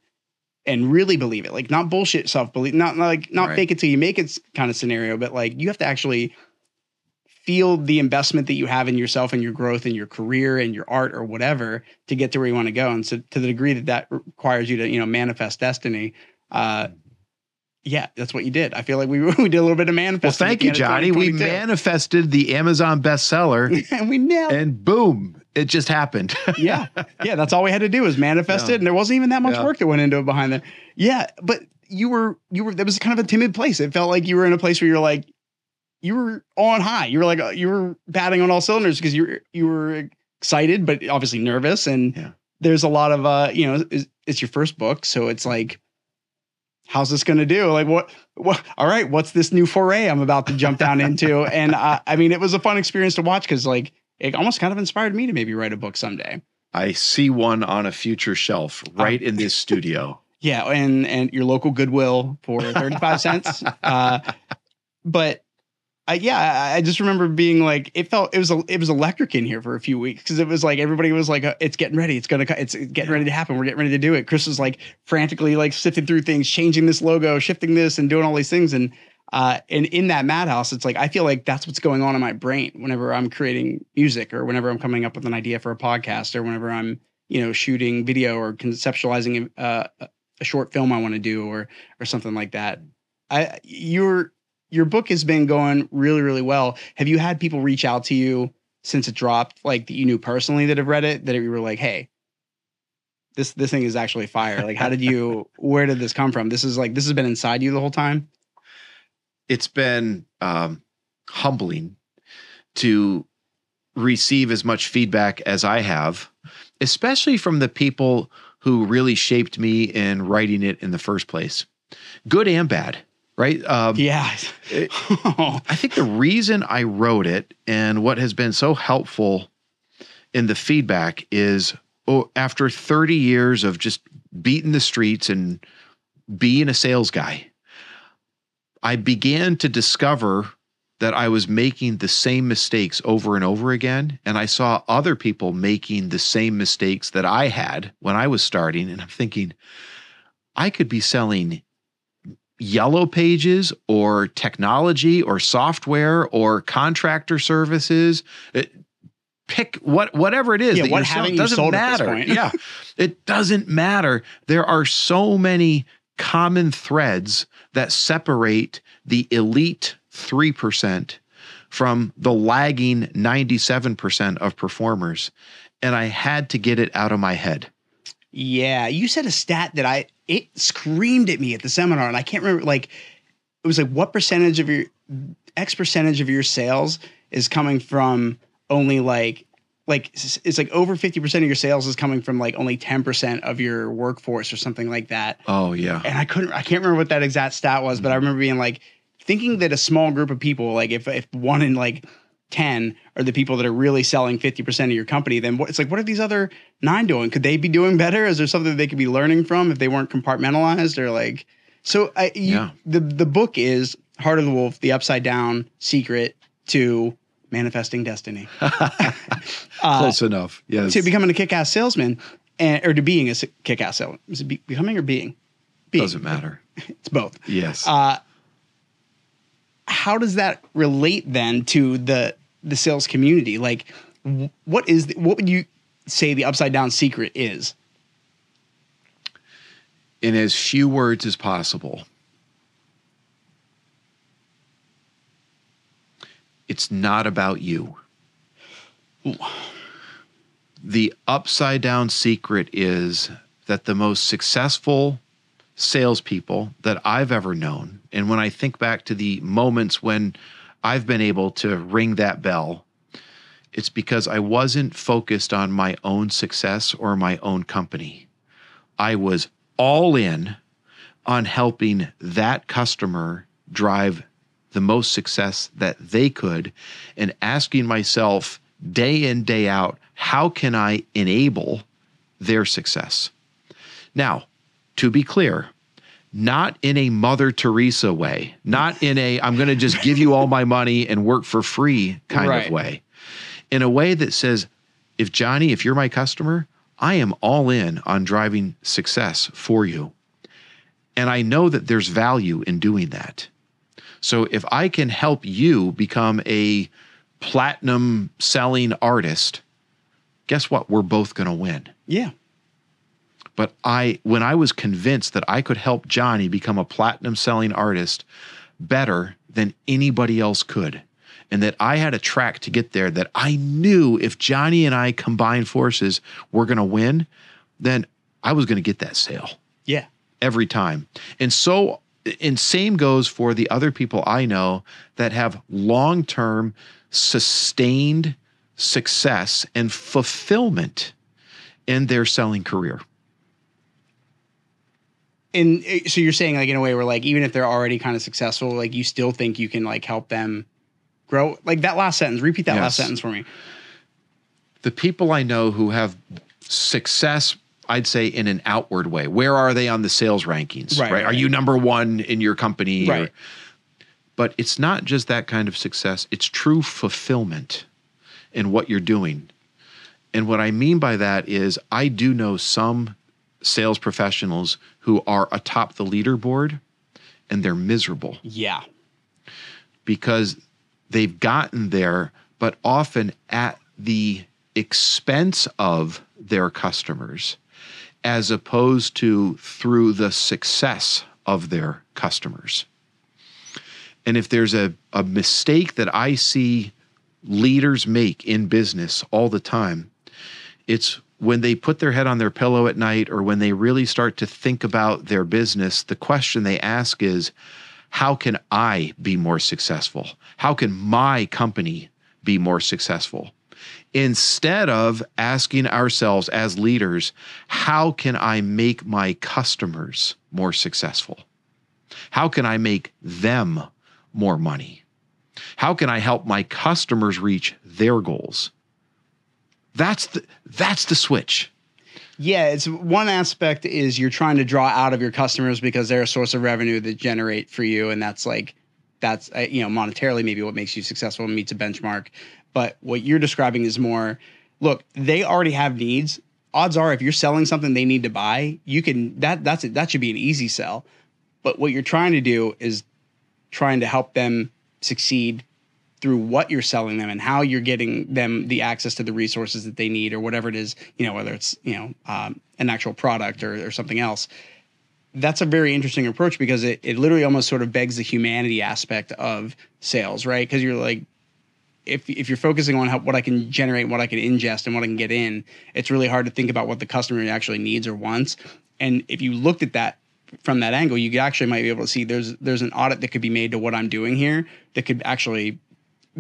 and really believe it like not bullshit self belief not like not Right. fake it till you make it kind of scenario but like you have to actually feel the investment that you have in yourself and your growth and your career and your art or whatever to get to where you want to go and so to the degree that that requires you to you know manifest destiny uh yeah that's what you did i feel like we <laughs> we did a little bit of manifesting. Well, thank you, at the end of Johnny. We manifested the Amazon bestseller, <laughs> and we nailed and boom, it just happened. <laughs> yeah yeah that's all we had to do was manifest Yeah. it and there wasn't even that much Yeah. work that went into it behind that yeah but you were you were that was kind of a timid place it felt like you were in a place where you're like you were on high you were like uh, you were batting on all cylinders because you were you were excited but obviously nervous and Yeah. there's a lot of uh you know it's, it's your first book so it's like how's this going to do like what what all right what's this new foray i'm about to jump down into <laughs> and uh, i mean it was a fun experience to watch because like it almost kind of inspired me to maybe write a book someday I see one on a future shelf right in this studio. <laughs> Yeah, and and your local Goodwill for thirty five cents. <laughs> Uh, but I, yeah, I- just remember being like, it felt it was it was electric in here for a few weeks because it was like everybody was like, uh, it's getting ready, it's gonna, it's getting ready to happen, we're getting ready to do it. Chris was like frantically like sifting through things, changing this logo, shifting this, and doing all these things, and uh, and in that madhouse, it's like I feel like that's what's going on in my brain whenever I'm creating music or whenever I'm coming up with an idea for a podcast or whenever I'm you know shooting video or conceptualizing uh, a, short film I want to do or or something like that. I your your book has been going really really well. Have you had people reach out to you since it dropped, like that you knew personally that have read it, that you were like, hey, this this thing is actually fire. Like, how did you? <laughs> Where did this come from? This is like this has been inside you the whole time. It's been um, humbling to receive as much feedback as I have, especially from the people who really shaped me in writing it in the first place, good and bad. Right. Um, Yeah. it- <laughs> I think the reason I wrote it and what has been so helpful in the feedback is oh, after 30 years of just beating the streets and being a sales guy, I began to discover that I was making the same mistakes over and over again. And I saw other people making the same mistakes that I had when I was starting. And I'm thinking, I could be selling yellow pages or technology or software or contractor services. It, pick what whatever it is Yeah, that what you're selling. doesn't sold at this matter. point? yeah, <laughs> it doesn't matter. There are so many common threads that separate the elite three percent from the lagging ninety seven percent of performers, and I had to get it out of my head. Yeah, you said a stat that I it screamed at me at the seminar, and I can't remember. Like, it was like what percentage of your X percentage of your sales is coming from only like like it's like over fifty percent of your sales is coming from like only ten percent of your workforce or something like that. Oh yeah, And I couldn't, I can't remember what that exact stat was, but I mm-hmm. remember being like thinking that a small group of people, like if if one in like 10 are the people that are really selling 50% of your company, then what, it's like, what are these other nine doing? Could they be doing better? Is there something they could be learning from if they weren't compartmentalized or like, so I, you, Yeah. the, the book is Heart of the Wolf, the upside down secret to manifesting destiny, <laughs> Uh, close enough. Yes, to becoming a kick-ass salesman and, or to being a kick-ass salesman. Is it be, becoming or being? Being. doesn't matter. <laughs> It's both. Yes. Uh, how does that relate then to the the sales community? Like, what is the, what would you say the upside down secret is? in as few words as possible. It's not about you. The upside down secret is that the most successful salespeople that I've ever known, and when I think back to the moments when I've been able to ring that bell, it's because I wasn't focused on my own success or my own company. I was all in on helping that customer drive the most success that they could and asking myself day in, day out, how can I enable their success? Now, to be clear, not in a Mother Teresa way, not in a I'm going to just give you all my money and work for free kind Right. of way. In a way that says, if Johnny, if you're my customer, I am all in on driving success for you. And I know that there's value in doing that. So if I can help you become a platinum selling artist, guess what? We're both going to win. Yeah. But I, when I was convinced that I could help Johnny become a platinum selling artist better than anybody else could, and that I had a track to get there that I knew if Johnny and I combined forces, we're going to win, then I was going to get that sale Yeah. every time. And so, and same goes for the other people I know that have long term, sustained success and fulfillment in their selling career. And uh, so you're saying like in a way where like even if they're already kind of successful, like you still think you can like help them grow. Like that last sentence. Repeat that last sentence for me. The people I know who have success, I'd say in an outward way. Where are they on the sales rankings? Right, right, Are you number one in your company? or- Right. but it's not just that kind of success, it's true fulfillment in what you're doing. And what I mean by that is, I do know some sales professionals who are atop the leaderboard and they're miserable Yeah. because they've gotten there, but often at the expense of their customers, as opposed to through the success of their customers. And if there's a, a mistake that I see leaders make in business all the time, it's when they put their head on their pillow at night or when they really start to think about their business, the question they ask is, how can I be more successful? How can my company be more successful? Instead of asking ourselves as leaders, how can I make my customers more successful? How can I make them more money? How can I help my customers reach their goals? That's the that's the switch. Yeah, it's one aspect is you're trying to draw out of your customers because they're a source of revenue that generate for you, and that's like that's uh, you know monetarily maybe what makes you successful and meets a benchmark. But what you're describing is more, look, they already have needs. Odds are, if you're selling something they need to buy, you can that that's it. That should be an easy sell. But what you're trying to do is trying to help them succeed through what you're selling them and how you're getting them the access to the resources that they need or whatever it is, you know, whether it's, you know, um, an actual product or, or something else. That's a very interesting approach because it, it literally almost sort of begs the humanity aspect of sales, right? Because you're like, if, if you're focusing on how, what I can generate, what I can ingest, and what I can get in, it's really hard to think about what the customer actually needs or wants. And if you looked at that from that angle, you actually might be able to see there's there's an audit that could be made to what I'm doing here that could actually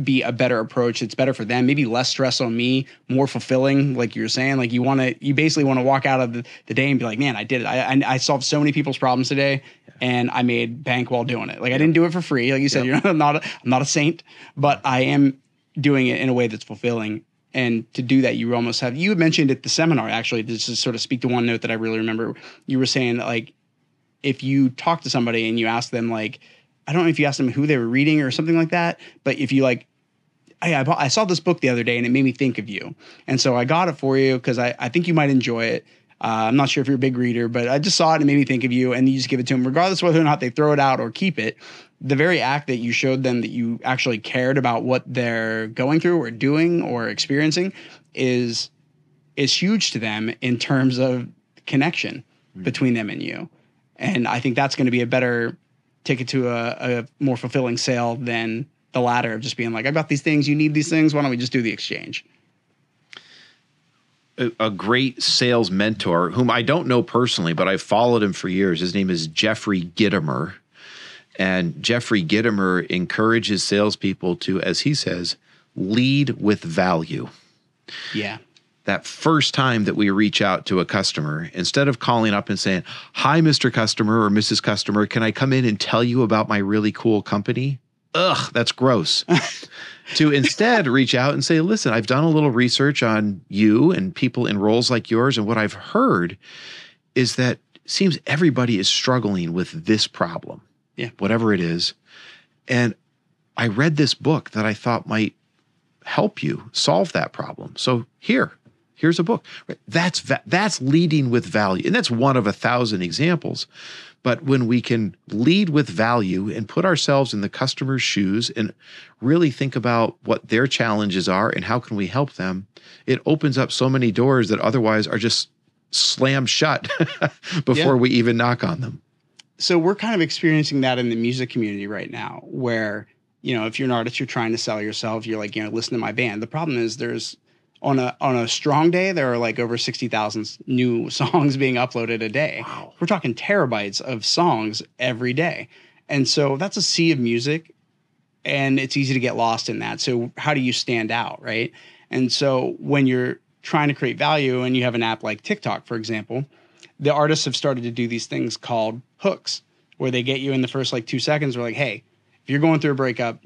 be a better approach. It's better for them, maybe less stress on me, more fulfilling. Like you were saying, like you want to, you basically want to walk out of the, the day and be like, man, I did it. I, I, I solved so many people's problems today and I made bank while doing it. Like I didn't do it for free. Like you said, you're not, <laughs> I'm not, a, I'm not a saint, but I am doing it in a way that's fulfilling. And to do that, you almost have, you had mentioned at the seminar, actually, this is sort of speak to one note that I really remember. You were saying like, if you talk to somebody and you ask them like, I don't know if you asked them who they were reading or something like that, but if you like, hey, I, bought, I saw this book the other day and it made me think of you. And so I got it for you because I, I think you might enjoy it. Uh, I'm not sure if you're a big reader, but I just saw it and it made me think of you. And you just give it to them, regardless of whether or not they throw it out or keep it. The very act that you showed them that you actually cared about what they're going through or doing or experiencing is is huge to them in terms of connection between them and you. And I think that's going to be a better ticket to a, a more fulfilling sale than the latter of just being like, I've got these things, you need these things. Why don't we just do the exchange? a, a great sales mentor whom I don't know personally, but I've followed him for years. His name is Jeffrey Gitomer. And Jeffrey Gitomer encourages salespeople to, as he says, lead with value. Yeah. That first time that we reach out to a customer, instead of calling up and saying, Hi, Mr. Customer or Mrs. Customer, can I come in and tell you about my really cool company? ugh, that's gross. <laughs> to instead reach out and say, listen, I've done a little research on you and people in roles like yours. And what I've heard is that it seems everybody is struggling with this problem. Yeah. Whatever it is. And I read this book that I thought might help you solve that problem. So here, here's a book. That's va- that's leading with value, and that's one of a thousand examples. But when we can lead with value and put ourselves in the customer's shoes and really think about what their challenges are and how can we help them, it opens up so many doors that otherwise are just slammed shut <laughs> before Yeah. we even knock on them. so we're kind of experiencing that in the music community right now where you know if you're an artist you're trying to sell yourself you're like you know listen to my band the problem is there's on a on a strong day there are like over 60,000 new <laughs> songs being uploaded a day. Wow. we're talking terabytes of songs every day. And so that's a sea of music and it's easy to get lost in that. So how do you stand out right? And so when you're trying to create value and you have an app like TikTok for example the artists have started to do these things called hooks where they get you in the first like two seconds. They're like hey if you're going through a breakup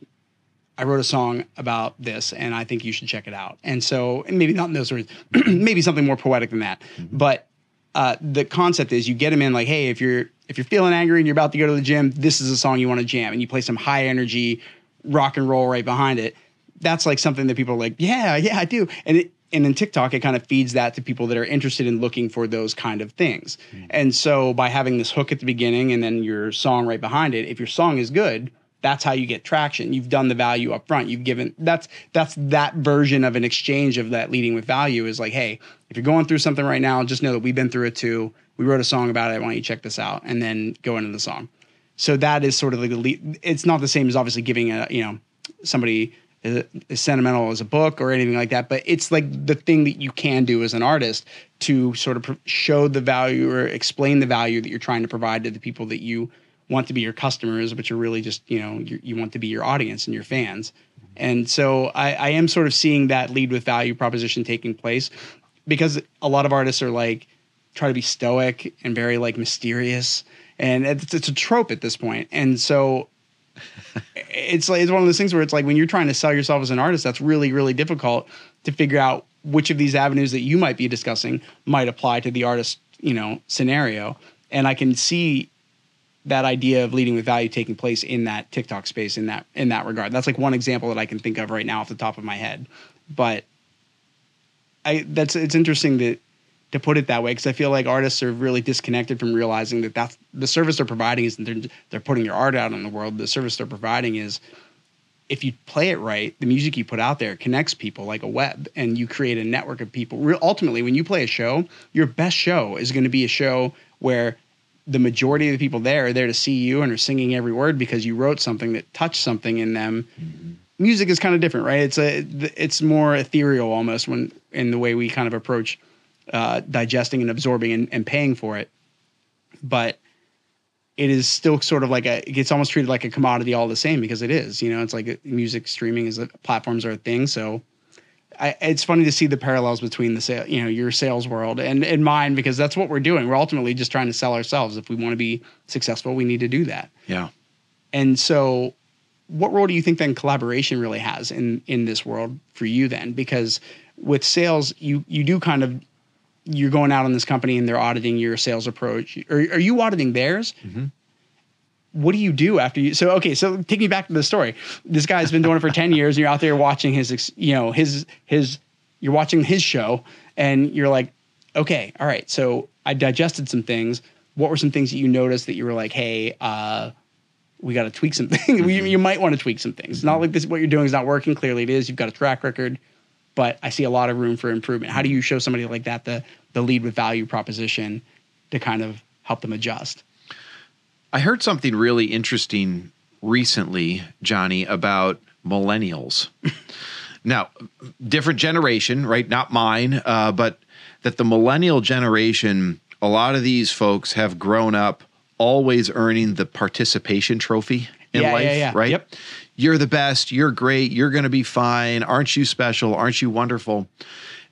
i wrote a song about this and i think you should check it out. And so and maybe not in those words <clears throat> maybe something more poetic than that. But uh, the concept is you get them in like hey if you're if you're feeling angry and you're about to go to the gym this is a song you want to jam and you play some high energy rock and roll right behind it. That's like something that people are like yeah yeah i do. And it, and in TikTok, it kind of feeds that to people that are interested in looking for those kind of things. And so by having this hook at the beginning and then your song right behind it, if your song is good, that's how you get traction. You've done the value up front. You've given that's that's that version of an exchange of that leading with value is like, hey, if you're going through something right now, just know that we've been through it too. We wrote a song about it. Why don't you check this out? And then go into the song. So that is sort of like the lead. It's not the same as obviously giving a you know somebody as sentimental as a book or anything like that, but it's like the thing that you can do as an artist to sort of show the value or explain the value that you're trying to provide to the people that you want to be your customers, but you're really just you know you, want to be your audience and your fans. And so I, I am sort of seeing that lead with value proposition taking place because a lot of artists are like try to be stoic and very like mysterious. And it's, it's a trope at this point. And so <laughs> it's like it's one of those things where it's like when you're trying to sell yourself as an artist that's really really difficult to figure out which of these avenues that you might be discussing might apply to the artist you know scenario. And i can see that idea of leading with value taking place in that tiktok space in that in that regard that's like one example that i can think of right now off the top of my head but i that's it's interesting that to put it that way because I feel like artists are really disconnected from realizing that that's the service they're providing is they're, they're putting your art out in the world. The service they're providing is if you play it right, the music you put out there connects people like a web, and you create a network of people. Ultimately, when you play a show, your best show is going to be a show where the majority of the people there are there to see you and are singing every word because you wrote something that touched something in them. Music is kind of different, right? It's a it's more ethereal almost when in the way we kind of approach uh, digesting and absorbing and, and paying for it. But it is still sort of like a it gets almost treated like a commodity all the same because it is. You know, it's like music streaming is a, platforms are a thing. So I, it's funny to see the parallels between the sale, you know, your sales world and, and mine because that's what we're doing. We're ultimately just trying to sell ourselves. If we want to be successful, we need to do that. Yeah. And so, what role do you think then collaboration really has in in this world for you then? Because with sales, you you do kind of you're going out on this company and they're auditing your sales approach. Are, are you auditing theirs? Mm-hmm. What do you do after you? So okay, so take me back to the story. This guy's been doing it for ten years, and you're out there watching his, you know, his his, you're watching his show, and you're like, okay, all right. So I digested some things. What were some things that you noticed that you were like, hey, uh, we got to tweak some <laughs> things. you, you might want to tweak some things. It's not like this. What you're doing is not working. Clearly, it is. You've got a track record, but I see a lot of room for improvement. How do you show somebody like that the the lead with value proposition to kind of help them adjust? I heard something really interesting recently, Johnny, about millennials. <laughs> now, different generation, right? Not mine, uh, but that the millennial generation, a lot of these folks have grown up always earning the participation trophy in Yeah, life, yeah, yeah. right? Yep. You're the best. You're great. You're going to be fine. Aren't you special? Aren't you wonderful?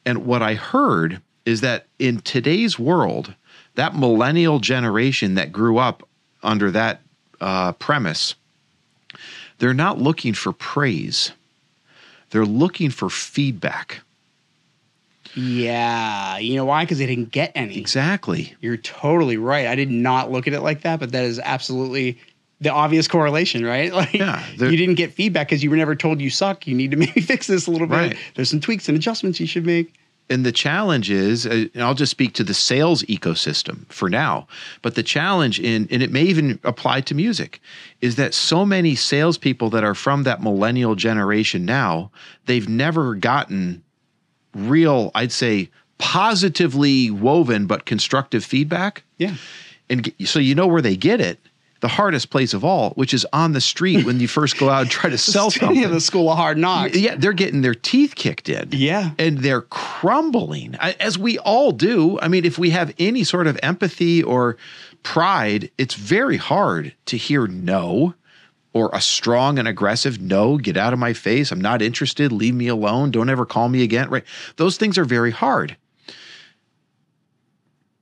And what I heard is that in today's world, that millennial generation that grew up under that uh, premise they're not looking for praise. They're looking for feedback. Yeah. You know why? Because they didn't get any. Exactly. You're totally right. I did not look at it like that, but that is absolutely the obvious correlation, right? <laughs> Like Yeah, you didn't get feedback because you were never told you suck. You need to <laughs> maybe fix this a little bit. Right. There's some tweaks and adjustments you should make. And the challenge is, uh, and I'll just speak to the sales ecosystem for now, but the challenge in, and it may even apply to music, is that so many salespeople that are from that millennial generation now, they've never gotten real, I'd say, positively woven but constructive feedback. Yeah. And so you know where they get it. The hardest place of all, which is on the street when you first go out and try to <laughs> sell something. yeah, the school of hard knocks. Yeah, they're getting their teeth kicked in. Yeah. And they're crumbling, as we all do. I mean, if we have any sort of empathy or pride, it's very hard to hear no or a strong and aggressive no, get out of my face. I'm not interested. Leave me alone. Don't ever call me again. Right. Those things are very hard.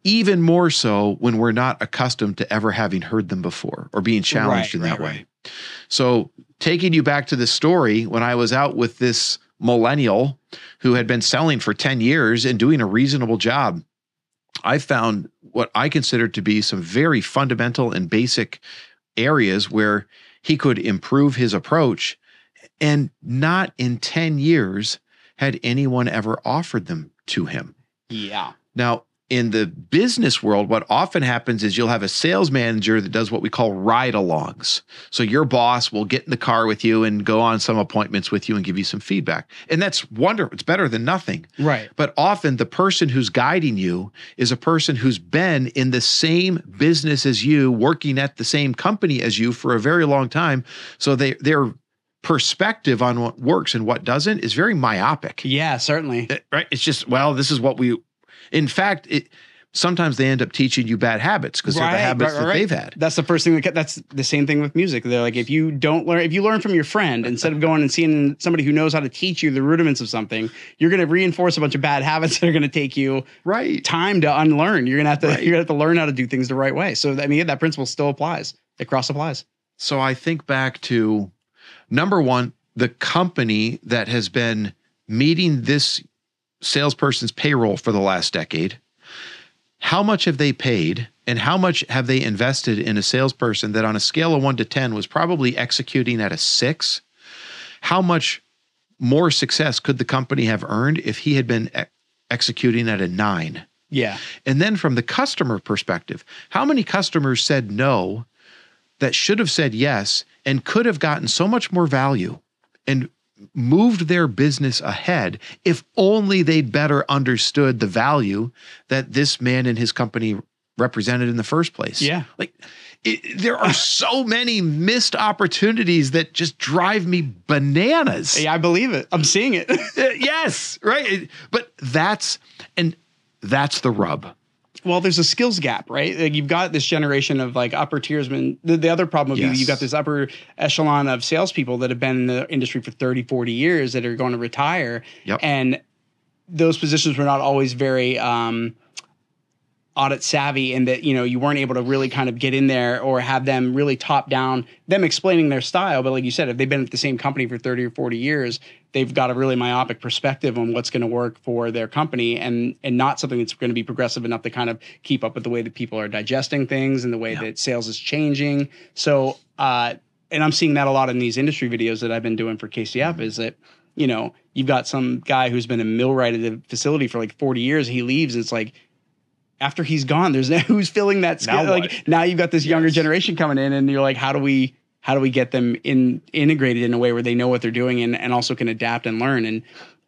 Even more so when we're not accustomed to ever having heard them before or being challenged Right, in that right, way. right. So, taking you back to the story, when I was out with this millennial who had been selling for 10 years and doing a reasonable job, I found what I considered to be some very fundamental and basic areas where he could improve his approach. And not in 10 years had anyone ever offered them to him. Yeah. Now, in the business world, what often happens is you'll have a sales manager that does what we call ride alongs. So your boss will get in the car with you and go on some appointments with you and give you some feedback. And that's wonderful. It's better than nothing. Right. But often the person who's guiding you is a person who's been in the same business as you, working at the same company as you for a very long time. So they their perspective on what works and what doesn't is very myopic Yeah, certainly. right? It's just well, this is what we. In fact, it sometimes they end up teaching you bad habits because they're the habits that they've had. That's the first thing that that's the same thing with music. They're like if you don't learn if you learn from your friend instead of going and seeing somebody who knows how to teach you the rudiments of something, you're going to reinforce a bunch of bad habits <laughs> that are going to take you Right. time to unlearn. You're going to have to Right. you're going to have to learn how to do things the right way. So I mean that principle still applies. It cross applies. So I think back to number one, the company that has been meeting this salesperson's payroll for the last decade. How much have they paid and how much have they invested in a salesperson that on a scale of one to 10 was probably executing at a six? How much more success could the company have earned if he had been e- executing at a nine? Yeah. And then from the customer perspective, how many customers said no that should have said yes and could have gotten so much more value and moved their business ahead if only they'd better understood the value that this man and his company represented in the first place. Yeah. Like it, there are <laughs> so many missed opportunities that just drive me bananas. Yeah, I believe it. I'm seeing it. <laughs> Uh, yes, right. But that's and that's the rub. Well, there's a skills gap, right? Like you've got this generation of like upper tiersmen. The, the other problem would Yes. be you've got this upper echelon of salespeople that have been in the industry for 30, 40 years that are going to retire. Yep. And those positions were not always very um, audit savvy and that, you know, you weren't able to really kind of get in there or have them really top down, them explaining their style. But like you said, if they've been at the same company for 30 or 40 years, they've got a really myopic perspective on what's going to work for their company and and not something that's going to be progressive enough to kind of keep up with the way that people are digesting things and the way that sales is changing. So uh and I'm seeing that a lot in these industry videos that I've been doing for KCF is that you know, you've got some guy who's been a millwright at the facility for like 40 years, he leaves and it's like after he's gone, there's no <laughs> who's filling that skill. Now like what? now you've got this younger Yes. generation coming in and you're like, how do we how do we get them in integrated in a way where they know what they're doing and, and also can adapt and learn and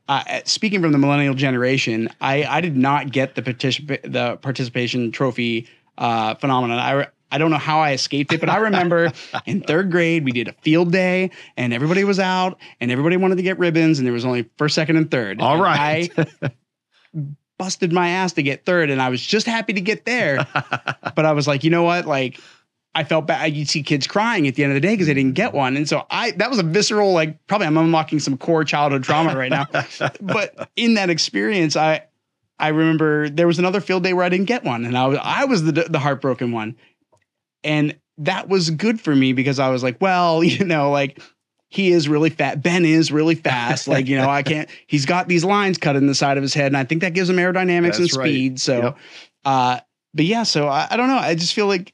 uh, speaking from the millennial generation, I, I did not get the particip- the participation trophy uh, phenomenon. I re- I don't know how I escaped it, but I remember <laughs> in third grade we did a field day and everybody was out and everybody wanted to get ribbons and there was only first, second, and third. All And right. I <laughs> busted my ass to get third and I was just happy to get there. <laughs> but I was like, you know what? Like I felt bad. You'd see kids crying at the end of the day because they didn't get one. And so I, that was a visceral, like, probably I'm unlocking some core childhood trauma right now. <laughs> but in that experience, I, I remember there was another field day where I didn't get one and I was, I was the, the heartbroken one. And that was good for me because I was like, well, <laughs> you know, like he is really fat. Ben is really fast. <laughs> Like, you know, I can't, he's got these lines cut in the side of his head. And I think that gives him aerodynamics and That's right. speed. So, Yep. uh, but yeah, so I, I don't know. I just feel like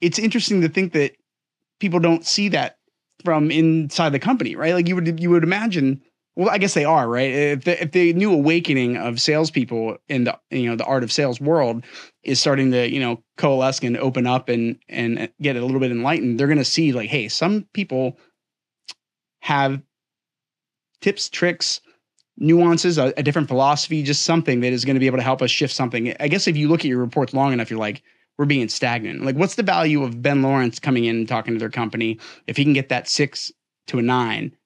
it's interesting to think that people don't see that from inside the company, right? Like you would, you would imagine, well, I guess they are, right? If the, if the new awakening of salespeople in the, you know, the art of sales world is starting to, you know, coalesce and open up and, and get a little bit enlightened, they're going to see like, Hey, some people have tips, tricks, nuances, a, a different philosophy, just something that is going to be able to help us shift something. I guess if you look at your reports long enough, you're like, we're being stagnant. Like, what's the value of Ben Lawrence coming in and talking to their company if he can get that six to a nine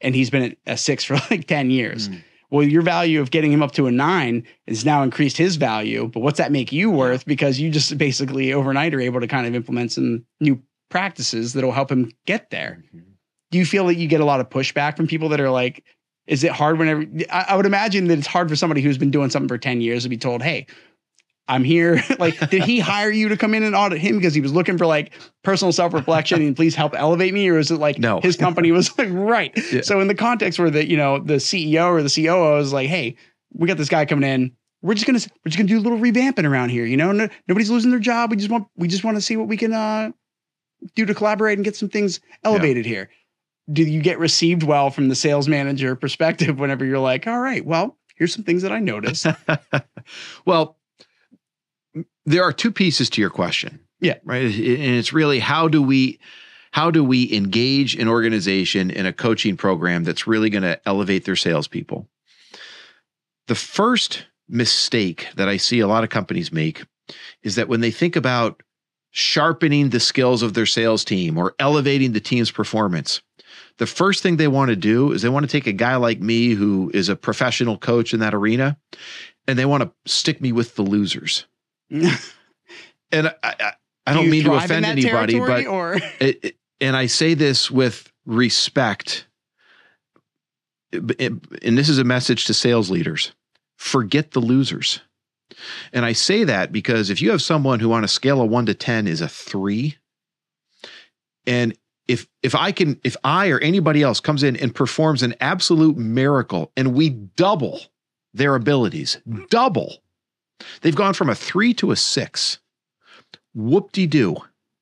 and he's been at a six <laughs> for like 10 years? Mm. Well, your value of getting him up to a nine has now increased his value. But what's that make you worth? Because you just basically overnight are able to kind of implement some new practices that'll help him get there do you feel that you get a lot of pushback from people that are like, is it hard whenever I, I would imagine that it's hard for somebody who's been doing something for 10 years to be told, Hey, I'm here. <laughs> like, did he hire you to come in and audit him because he was looking for like personal self-reflection and please help elevate me? Or is it like No. <laughs> his company was like, right. Yeah. So in the context where the, you know, the CEO or the COO is like, Hey, we got this guy coming in. We're just gonna we're just gonna do a little revamping around here. You know, no, nobody's losing their job. We just want we just want to see what we can uh do to collaborate and get some things elevated here do you get received well from the sales manager <laughs> perspective whenever you're like, all right, well, here's some things that I noticed. <laughs> well, there are two pieces to your question. Yeah. Right. And it's really how do we how do we engage an organization in a coaching program that's really going to elevate their salespeople? The first mistake that I see a lot of companies make is that when they think about sharpening the skills of their sales team or elevating the team's performance, the first thing they want to do is they want to take a guy like me who is a professional coach in that arena and they want to stick me with the losers. <laughs> And I, I, I Do don't you mean to offend anybody, but or it, it- and I say this with respect. It- and this is a message to sales leaders forget the losers. And I say that because if you have someone who on a scale of one to 10 is a three, and if if I can if I or anybody else comes in and performs an absolute miracle and we double their abilities, double, they've gone from a three to a six. Whoop de doo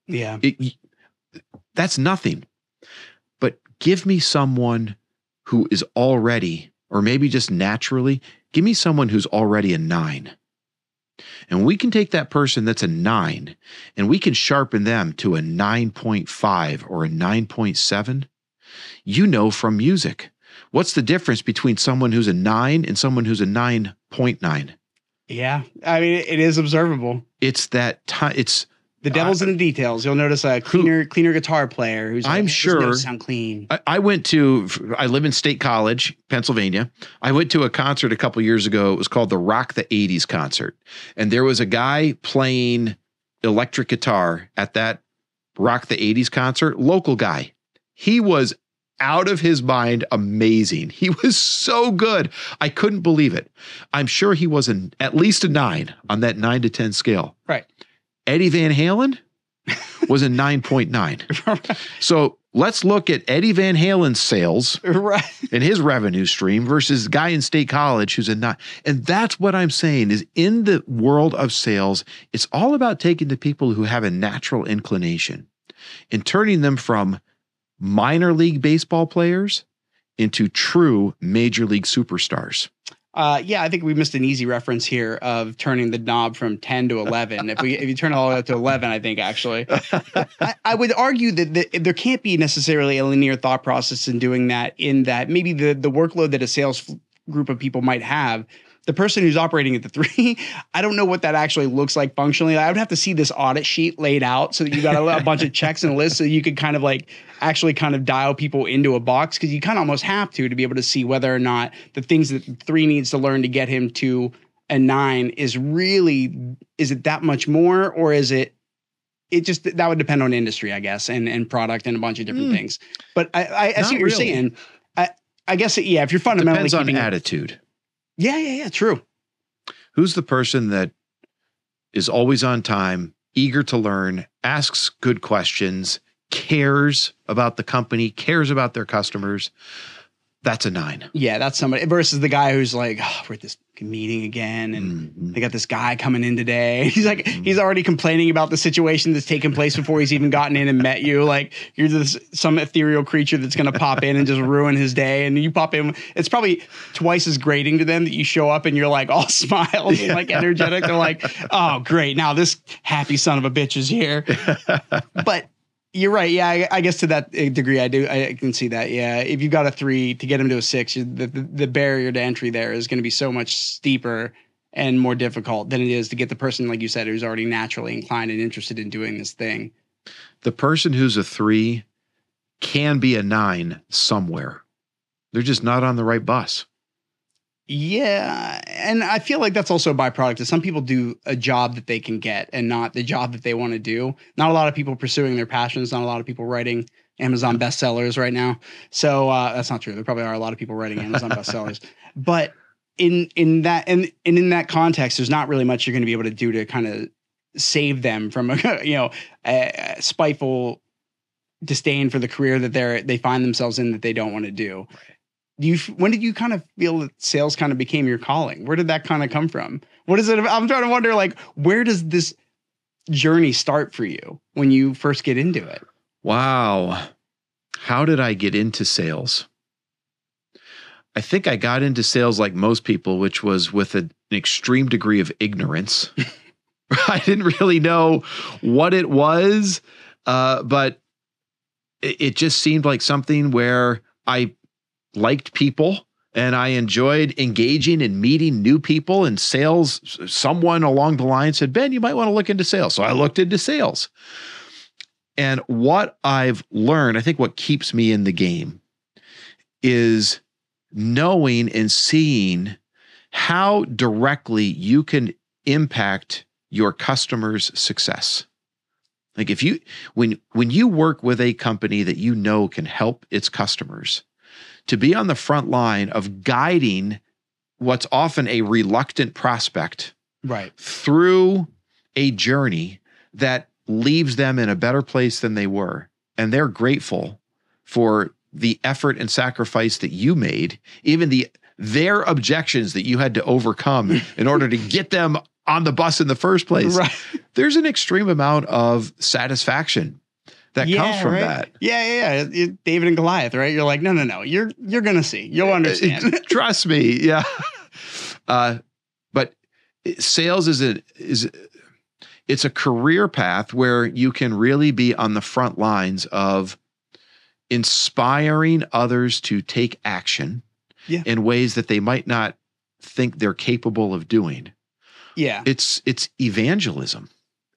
yeah, it, that's nothing. But give me someone who is already, or maybe just naturally, give me someone who's already a nine. And we can take that person that's a nine and we can sharpen them to a 9.5 or a 9.7. You know from music. What's the difference between someone who's a nine and someone who's a 9.9? yeah. I mean, it, it is observable. It's that time. It's The uh, devil's in the details. You'll notice a cleaner, cleaner guitar player who's. I'm sure- sound clean. I, I went to I live in State College, Pennsylvania. I went to a concert a couple years ago. It was called the Rock the 80s concert. And there was a guy playing electric guitar at that Rock the 80s concert, local guy. He was out of his mind amazing. He <laughs> was so good. I couldn't believe it. I'm sure he was an, at least a 9 on that 9 to 10 scale. Right. Eddie Van Halen was a <laughs> 9.9. So let's look at Eddie Van Halen's sales right. and his revenue stream versus the guy in state college who's a not. And that's what I'm saying is in the world of sales, it's all about taking the people who have a natural inclination and turning them from minor league baseball players into true major league superstars. Uh, yeah, I think we missed an easy reference here of turning the knob from 10 to 11. if we if you turn it all the way up to 11, I think actually, I, I would argue that, that there can't be necessarily a linear thought process in doing that. In that maybe the the workload that a sales group of people might have. The person who's operating at the <laughs> three, I don't know what that actually looks like functionally. I would have to see this audit sheet laid out so that you got a, <laughs> a bunch of checks and lists so you could kind of like actually kind of dial people into a box because you kind of almost have to to be able to see whether or not the things that the three needs to learn to get him to a nine is really is it that much more or is it it just that would depend on industry i guess and and product and a bunch of different Hmm. things but i i, I see what you're saying i i guess yeah if you're fundamentally Depends on attitude. Yeah yeah yeah true. Who's the person that is always on time, eager to learn, asks good questions, cares about the company, cares about their customers, that's a nine. Yeah, that's somebody versus the guy who's like, oh, we're at this meeting again, and Mhm. they got this guy coming in today. <laughs> He's like, he's already complaining about the situation that's taken place before he's even gotten in and met you. Like you're this some ethereal creature that's gonna pop in and just ruin his day. And you pop in, it's probably twice as grating to them that you show up and you're like all <laughs> smiles and like energetic. They're like, oh great, now this happy son of a bitch is here. <laughs> but you're right. Yeah, I, I guess to that uh, degree, I do. I can see that. Yeah, if you've got a three to get him to a six, the, the, the barrier to entry there is going to be so much steeper and more difficult than it is to get the person, like you said, who's already naturally inclined and interested in doing this thing. The person who's a three can be a nine somewhere. They're just not on the right bus. Yeah, and I feel like that's also a byproduct of some people do a job that they can get and not the job that they want to do. Not a lot of people pursuing their passions. Not a lot of people writing Amazon bestsellers right now. So uh, that's not true. There probably are a lot of people writing Amazon <laughs> bestsellers, but in in that and, and in that context, there's not really much you're going to be able to do to kind of save them from a <laughs> you know a, a spiteful disdain for the career that they're they find themselves in that they don't want to do do you when did you kind of feel that sales kind of became your calling where did that kind of come from what is it i'm trying to wonder like where does this journey start for you when you first get into it Wow. How did I get into sales? I think I got into sales like most people, which was with a- an extreme degree of ignorance. <laughs> <laughs> I didn't really know what it was, uh, but it, it just seemed like something where I liked people and I enjoyed engaging and meeting new people. in sales, someone along the line said, Ben, you might want to look into sales. So I looked into sales. And what I've learned, I think what keeps me in the game is knowing and seeing how directly you can impact your customers' success. Like if you when when you work with a company that you know can help its customers to be on the front line of guiding what's often a reluctant prospect right through a journey that leaves them in a better place than they were. And they're grateful for the effort and sacrifice that you made, even the their objections that you had to overcome <laughs> in order to get them on the bus in the first place. right There's an extreme amount of satisfaction that comes from right. that. yeah yeah yeah It- david and goliath right you're like no no no you're you're gonna see you'll understand <laughs> Trust me. Yeah. <laughs> Uh, but sales is a is it's a career path where you can really be on the front lines of inspiring others to take action Yeah. in ways that they might not think they're capable of doing. yeah It's it's evangelism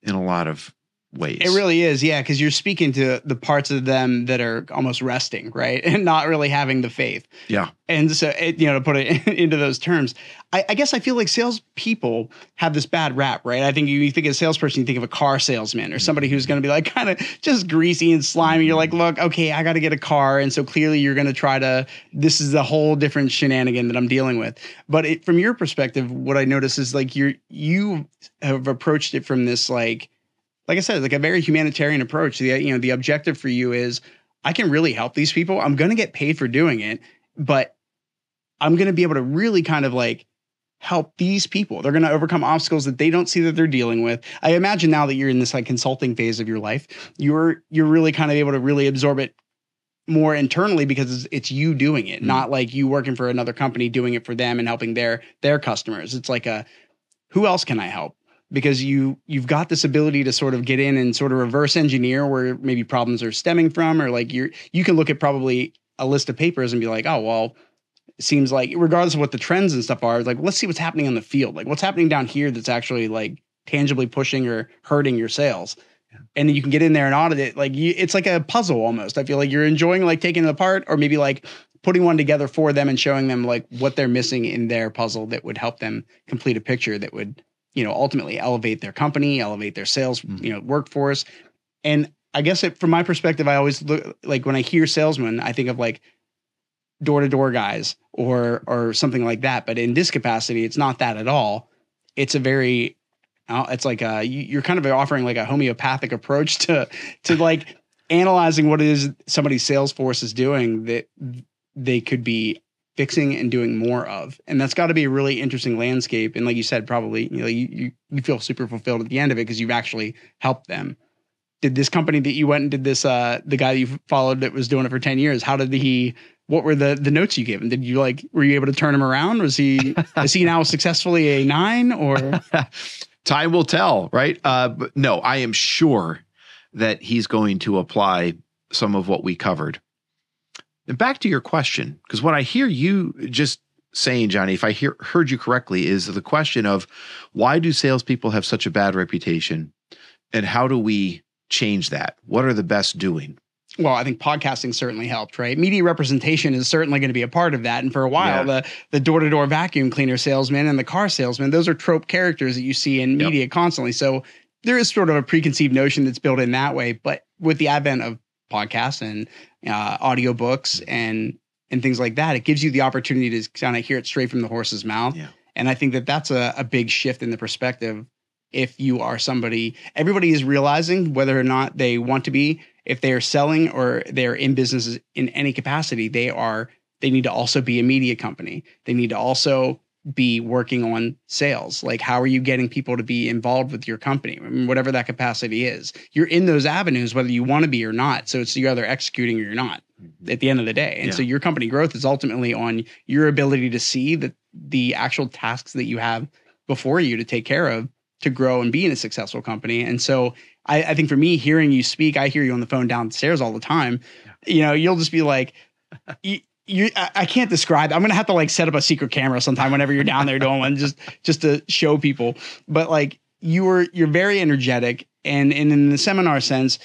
in a lot of ways. It really is, yeah, because you're speaking to the parts of them that are almost resting, right, <laughs> and not really having the faith. Yeah. And so, it, you know, to put it <laughs> into those terms, I, I guess I feel like salespeople have this bad rap, right? I think you, you think of a salesperson, you think of a car salesman or mm-hmm. somebody who's going to be like kind of just greasy and slimy. You're like, look, okay, I got to get a car, and so clearly you're going to try to. This is a whole different shenanigan that I'm dealing with. But it, from your perspective, what I notice is like you're you have approached it from this like like I said, like a very humanitarian approach. The you know the objective for you is I can really help these people. I'm going to get paid for doing it, but I'm going to be able to really kind of like help these people. They're going to overcome obstacles that they don't see that they're dealing with. I imagine now that you're in this like consulting phase of your life, you're you're really kind of able to really absorb it more internally because it's, it's you doing it, Mm. not like you working for another company doing it for them and helping their their customers. It's like a who else can I help? Because you you've got this ability to sort of get in and sort of reverse engineer where maybe problems are stemming from, or like you're you can look at probably a list of papers and be like, oh well, it seems like regardless of what the trends and stuff are, like let's see what's happening on the field, like what's happening down here that's actually like tangibly pushing or hurting your sales. And then you can get in there and audit it. Like you, it's like a puzzle almost. I feel like you're enjoying like taking it apart, or maybe like putting one together for them and showing them like what they're missing in their puzzle that would help them complete a picture that would you know ultimately elevate their company elevate their sales Mhm. you know workforce. And i guess it, from my perspective i always look like when i hear salesman i think of like door to door guys or or something like that. But in this capacity it's not that at all. It's a very uh, it's like uh you, you're kind of offering like a homeopathic approach to to <laughs> like analyzing what it is somebody's sales force is doing that they could be fixing and doing more of. And that's got to be a really interesting landscape. And like you said, probably you know you you, you feel super fulfilled at the end of it because you've actually helped them. Did this company that you went and did this uh the guy that you followed that was doing it for 10 years, how did he what were the the notes you gave him? Did you like were you able to turn him around? Was he <laughs> is he now successfully a nine or <laughs> time will tell, right? Uh, but no, I am sure that he's going to apply some of what we covered. And back to your question, because what I hear you just saying, Johnny, if I hear, heard you correctly, is the question of why do salespeople have such a bad reputation, and how do we change that? What are the best doing? well, I think podcasting certainly helped, right? Media representation is certainly going to be a part of that. And for a while, Yeah. the the door to door vacuum cleaner salesman and the car salesman, those are trope characters that you see in Yep. media constantly. So there is sort of a preconceived notion that's built in that way. But with the advent of podcasts and uh, audiobooks and and things like that, it gives you the opportunity to kind of hear it straight from the horse's mouth. Yeah. And I think that that's a, a big shift in the perspective. If you are somebody, everybody is realizing whether or not they want to be if they are selling or they're in businesses in any capacity, they are they need to also be a media company. They need to also be working on sales. Like how are you getting people to be involved with your company, whatever that capacity is. You're in those avenues whether you want to be or not. So it's you're either executing or you're not mm-hmm. at the end of the day. And so your company growth is ultimately on your ability to see the the actual tasks that you have before you to take care of to grow and be in a successful company. And so I, I think for me, hearing you speak, I hear you on the phone downstairs all the time. You know, you'll just be like, you, I, I can't describe. I'm gonna have to like set up a secret camera sometime whenever you're down there doing one, just just to show people. But like you were, you're very energetic, and and in the seminar sense,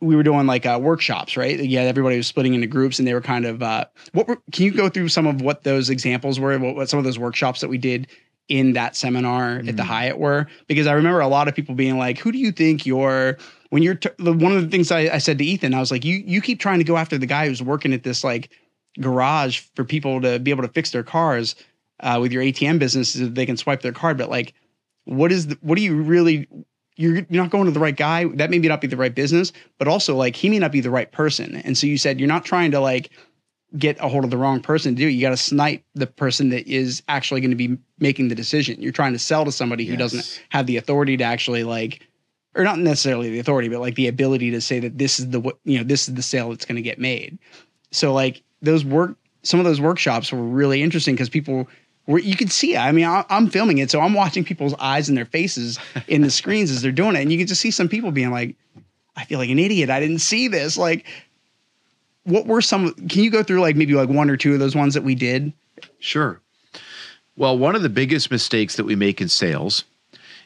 we were doing like uh, workshops, right? Yeah, everybody was splitting into groups, and they were kind of. Uh, what were, can you go through some of what those examples were? What, what some of those workshops that we did in that seminar at the Mm. Hyatt were? Because I remember a lot of people being like, "Who do you think you're?" When you're t- the, one of the things I, I said to Ethan, I was like, "You you keep trying to go after the guy who's working at this like garage for people to be able to fix their cars uh, with your ATM business so they can swipe their card, but like." What is the, what do you really you're, you're not going to the right guy. That may not be the right business, but also like he may not be the right person. And so you said you're not trying to like get a hold of the wrong person to do. it. You got to snipe the person that is actually going to be making the decision. You're trying to sell to somebody who Yes. doesn't have the authority to actually like, or not necessarily the authority, but like the ability to say that this is the what you know this is the sale that's going to get made. So like those work, some of those workshops were really interesting because people were you could see. I mean, I, I'm filming it, so I'm watching people's eyes and their faces in the screens as they're doing it, and you can just see some people being like, "I feel like an idiot. I didn't see this." Like, what were some? Can you go through like maybe like one or two of those ones that we did? Sure. Well, one of the biggest mistakes that we make in sales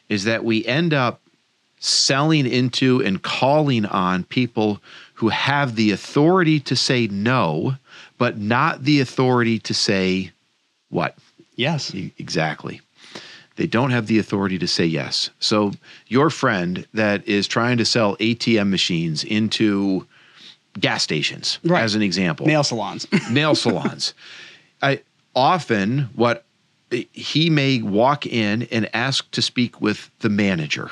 is that we end up selling into and calling on people who have the authority to say no, but not the authority to say what? Yes. Exactly. They don't have the authority to say yes. So, your friend that is trying to sell ATM machines into gas stations, Right. as an example, Nail salons. <laughs> nail salons. I often what eh, he may walk in and ask to speak with the manager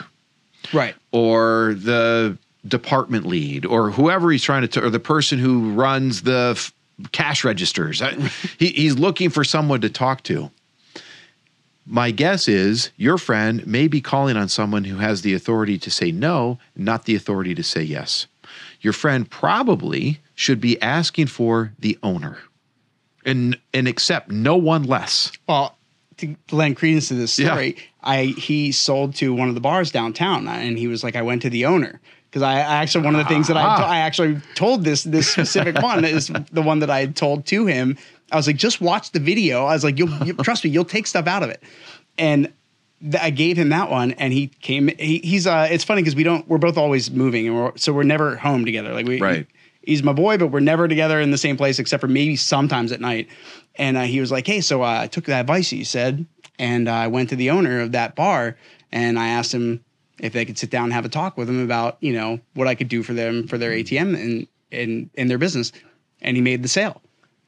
right. or the department lead or whoever he's trying to t- or the person who runs the f- cash registers. He, he's looking for someone to talk to. My guess is your friend may be calling on someone who has the authority to say no, not the authority to say yes. Your friend probably should be asking for the owner and and accept no one less. Well, to lend credence to this Yeah. story, I he sold to one of the bars downtown, uh, and he was like, I went to the owner because I, I actually one of the things that I Ah. to- I actually told this this specific <laughs> one is the one that I had told to him. I was like, just watch the video. I was like, you'll, you <laughs> trust me, you'll take stuff out of it, and. th- I gave him that one, and he came. He, he's. Uh, it's funny because we don't. We're both always moving, and we're, so we're never home together. Like we, Right. he's my boy, but we're never together in the same place except for maybe sometimes at night. And uh, he was like, "Hey, so uh, I took that advice that you said, and I went to the owner of that bar, and I asked him if they could sit down and have a talk with him about, you know, what I could do for them for their ATM and and in their business, and he made the sale.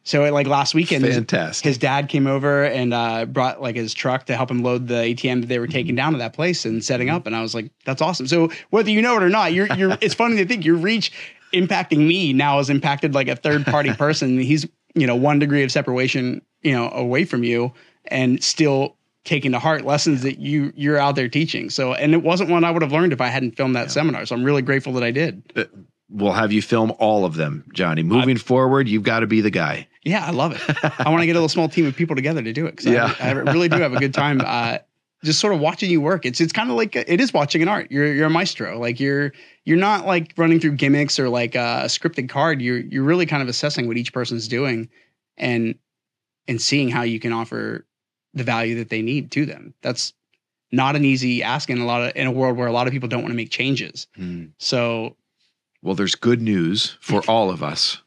So like last weekend, his- Fantastic. His, dad came over and uh, brought like his truck to help him load the ATM that they were taking down to that place and setting up. And I was like, "That's awesome." So whether you know it or not, you're you're. it's funny to think your reach impacting me now has impacted like a third party <laughs> person. He's, you know, one degree of separation, you know, away from you and still taking to heart lessons that you you're out there teaching. So and it wasn't one I would have learned if I hadn't filmed that seminar. So I'm really grateful that I did. We'll have you film all of them, Johnny. Moving forward, you've got to be the guy. Yeah, I love it. <laughs> I want to get a little small team of people together to do it. Yeah. I, I really do have a good time. Uh, just sort of watching you work. It's it's kind of like it is watching an art. You're you're a maestro. Like you're you're not like running through gimmicks or like a scripted card. You're you're really kind of assessing what each person's doing, and and seeing how you can offer the value that they need to them. That's not an easy ask in a lot of in a world where a lot of people don't want to make changes. Hmm. So Well, there's good news for all of us.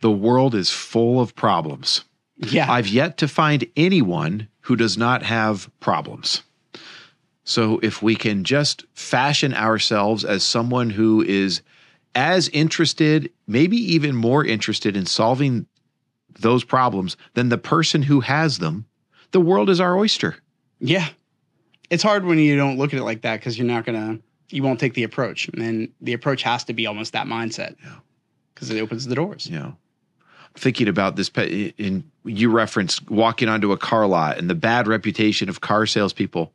The world is full of problems. yeah, I've yet to find anyone who does not have problems. So if we can just fashion ourselves as someone who is as interested, maybe even more interested in solving those problems than the person who has them, the world is our oyster. Yeah. It's hard when you don't look at it like that because you're not going to, you won't take the approach. And the approach has to be almost that mindset Yeah. because it opens the doors. Yeah. thinking about this in you referenced walking onto a car lot and the bad reputation of car salespeople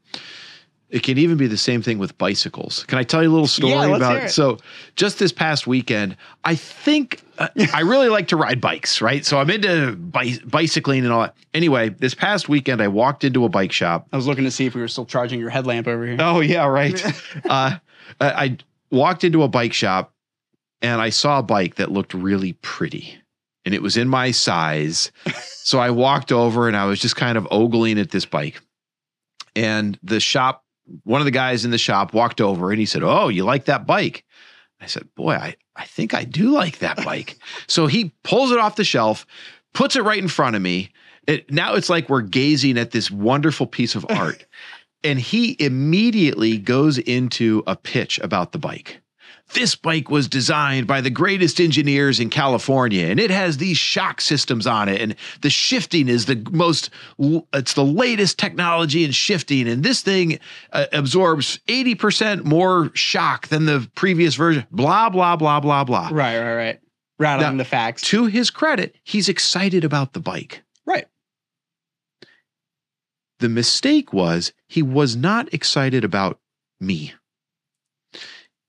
it can even be the same thing with bicycles can i tell you a little story Yeah, about hear so just this past weekend i think uh, i really like to ride bikes right so i'm into bi- bicycling and all that anyway this past weekend i walked into a bike shop I was looking to see if we were still charging your headlamp over here. Oh yeah, right. <laughs> uh, I I walked into a bike shop and I saw a bike that looked really pretty, and it was in my size. so I walked over and I was just kind of ogling at this bike, and the shop, one of the guys in the shop walked over and he said, "Oh, you like that bike?" I said, "Boy, I I think I do like that <laughs> bike." so he pulls it off the shelf, puts it right in front of me. It, now it's like we're gazing at this wonderful piece of <laughs> art. And he immediately goes into a pitch about the bike. This bike was designed by the greatest engineers in California, and it has these shock systems on it. And the shifting is the most, it's the latest technology in shifting. And this thing uh, absorbs 80% more shock than the previous version. Blah, blah, blah, blah, blah. Right, right, right. Rattling Now, the facts. To his credit, he's excited about the bike. right. The mistake was he was not excited about me.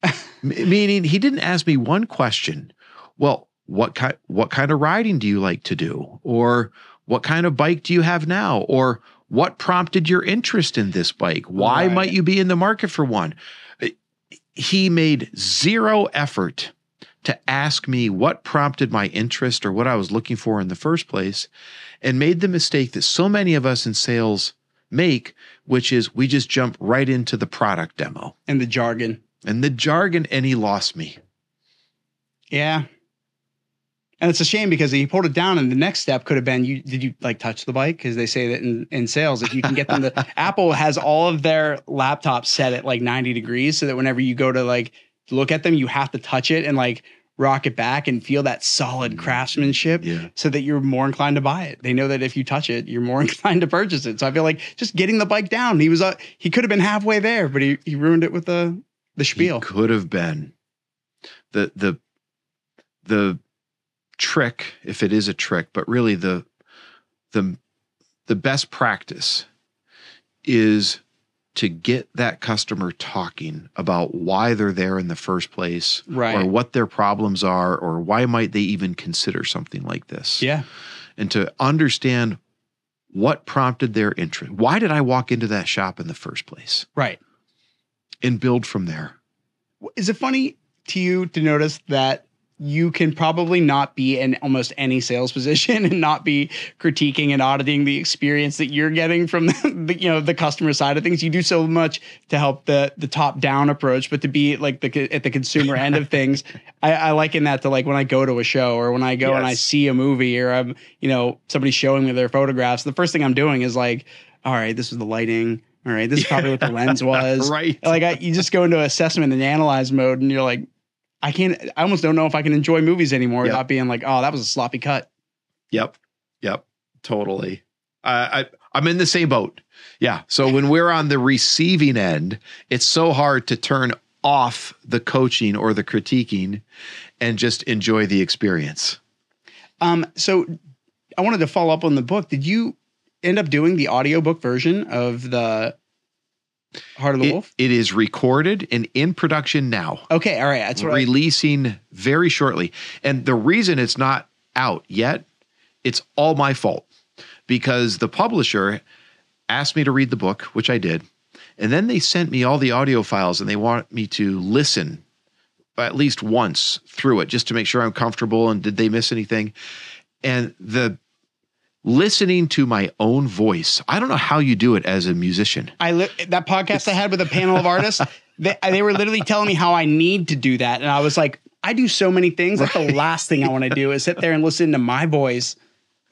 <laughs> M- meaning he didn't ask me one question. Well, what kind what kind of riding do you like to do? Or what kind of bike do you have now? Or what prompted your interest in this bike? Why Right. might you be in the market for one? He made zero effort to ask me what prompted my interest or what I was looking for in the first place and made the mistake that so many of us in sales make, which is we just jump right into the product demo And the jargon. And the jargon, and he lost me. Yeah. And it's a shame because he pulled it down, and the next step could have been you. Did you like touch the bike? Because they say that in, in sales, if you can get them to <laughs> Apple has all of their laptops set at like ninety degrees, so that whenever you go to like look at them, you have to touch it and like rock it back and feel that solid craftsmanship, Yeah. so that you're more inclined to buy it. They know that if you touch it, you're more <laughs> inclined to purchase it. So I feel like just getting the bike down, he was uh, he could have been halfway there, but he he ruined it with the the spiel. He could have been the the the trick, if it is a trick, but really the the the best practice is to get that customer talking about why they're there in the first place Right. or what their problems are or why might they even consider something like this Yeah. and to understand what prompted their interest why did i walk into that shop in the first place Right. And build from there Is it funny to you to notice that you can probably not be in almost any sales position <laughs> and not be critiquing and auditing the experience that you're getting from <laughs> the, you know the customer side of things. You do so much to help the the top down approach, but to be like the at the consumer end of <laughs> things, I, I liken that to like when I go to a show or when I go and I see a movie or I'm you know somebody showing me their photographs. The first thing I'm doing is like, all right, this is the lighting. All right, this is probably what the lens <laughs> was right like I, you just go into assessment and analyze mode and you're like i can't i almost don't know if i can enjoy movies anymore Yep. without being like oh that was a sloppy cut Yep. Yep. Totally. I, I I'm in the same boat. Yeah. So when we're on the receiving end, it's so hard to turn off the coaching or the critiquing and just enjoy the experience. Um, so I wanted to follow up on the book. Did you end up doing the audiobook version of the Heart of the It- Wolf? it is recorded and in production now. Okay, all right. That's what I, releasing very shortly. And the reason it's not out yet, it's all my fault because the publisher asked me to read the book, which I did. And then they sent me all the audio files and they want me to listen at least once through it just to make sure I'm comfortable and did they miss anything? And the listening to my own voice, I don't know how you do it as a musician. I li- that podcast I had with a panel of artists. They, they were literally telling me how I need to do that, and I was like, I do so many things. Like the last thing I want to do is sit there and listen to my voice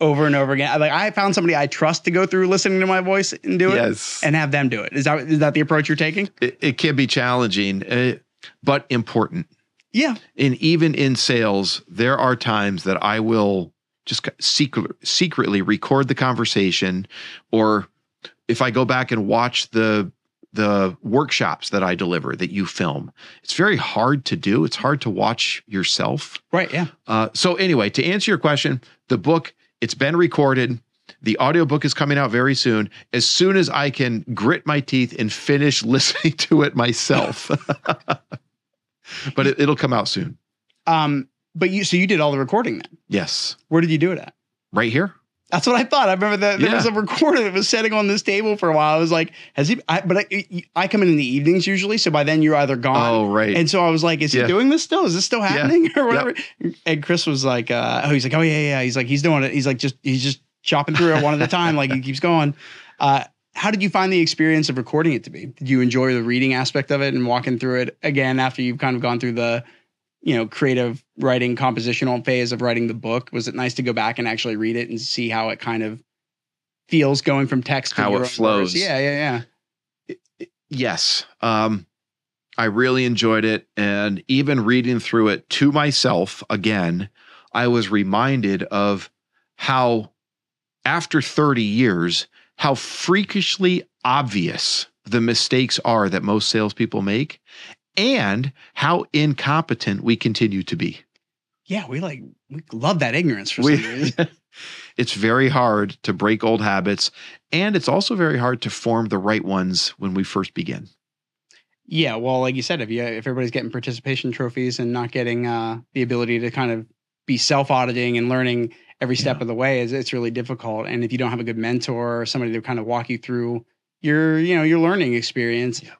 over and over again. I, like I found somebody I trust to go through listening to my voice and do it, Yes. and have them do it. Is that is that the approach you're taking? It, it can be challenging, uh, but important. Yeah. and even in sales, there are times that I will just secret, secretly record the conversation, or if I go back and watch the the workshops that I deliver that you film, it's very hard to do. It's hard to watch yourself. Right. Yeah. Uh, so anyway, to answer your question, the book it's been recorded. The audiobook is coming out very soon. As soon as I can grit my teeth and finish <laughs> listening to it myself. <laughs> but it, it'll come out soon. Um. But you so you did all the recording then. Yes. Where did you do it at? Right here? That's what I thought. I remember that there Yeah. was a recorder that was sitting on this table for a while. I was like, has he? I, but I, I come in in the evenings usually, so by then you're either gone. Oh, right. And so I was like, is Yeah. he doing this still? Is this still happening or whatever? Yep. And Chris was like, uh, oh, he's like, oh yeah, yeah. He's like, he's doing it. He's like, just he's just chopping through it one at a time. Like he keeps going. Uh, how did you find the experience of recording it to be? Did you enjoy the reading aspect of it and walking through it again after you've kind of gone through the, you know, creative writing, compositional phase of writing the book? Was it nice to go back and actually read it and see how it kind of feels going from text to How your it flows. words? Yeah, yeah, yeah. yes. Um, I really enjoyed it. And even reading through it to myself again, I was reminded of how, after 30 years, how freakishly obvious the mistakes are that most salespeople make and how incompetent we continue to be. Yeah, we like we love that ignorance for We- some reason. <laughs> it's very hard to break old habits, and it's also very hard to form the right ones when we first begin. Yeah, well, like you said, if you if everybody's getting participation trophies and not getting uh, the ability to kind of be self auditing and learning every step Yeah. of the way, is it's really difficult. And if you don't have a good mentor or somebody to kind of walk you through your you know your learning experience, Yeah.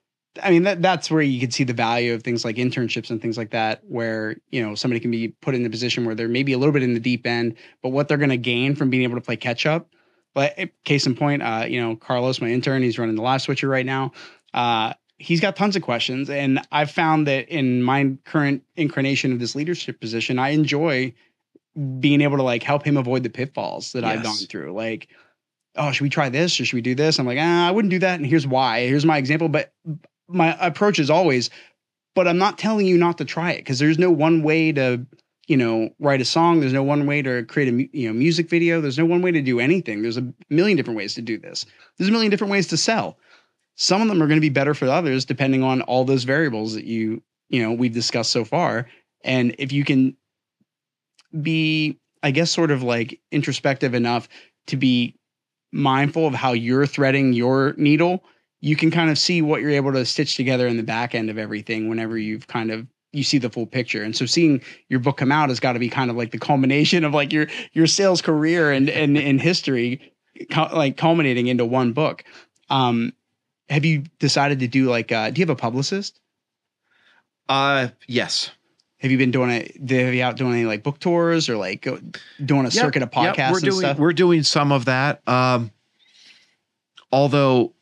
I mean that that's where you can see the value of things like internships and things like that, where you know somebody can be put in a position where they're maybe a little bit in the deep end, but what they're going to gain from being able to play catch up. But eh, case in point, uh, you know, Carlos, my intern, he's running the live switcher right now. Uh, he's got tons of questions, and I've found that in my current incarnation of this leadership position, I enjoy being able to like help him avoid the pitfalls that I've gone through. Like, oh, should we try this or should we do this? I'm like, ah, I wouldn't do that, and here's why. Here's my example, but my approach is always, but I'm not telling you not to try it because there's no one way to you know write a song. There's no one way to create a you know music video. There's no one way to do anything. There's a million different ways to do this. There's a million different ways to sell. Some of them are going to be better for others depending on all those variables that you you know we've discussed so far. And if you can be i guess sort of like introspective enough to be mindful of how you're threading your needle you can kind of see what you're able to stitch together in the back end of everything whenever you've kind of you see the full picture and so seeing your book come out has got to be kind of like the culmination of like your your sales career and and in history like culminating into one book um have you decided to do like uh do you have a publicist Uh, yes. have you been doing it have you out doing any like book tours or like doing a Yep, circuit of yep, podcasts we're and doing stuff we're doing some of that. Um, although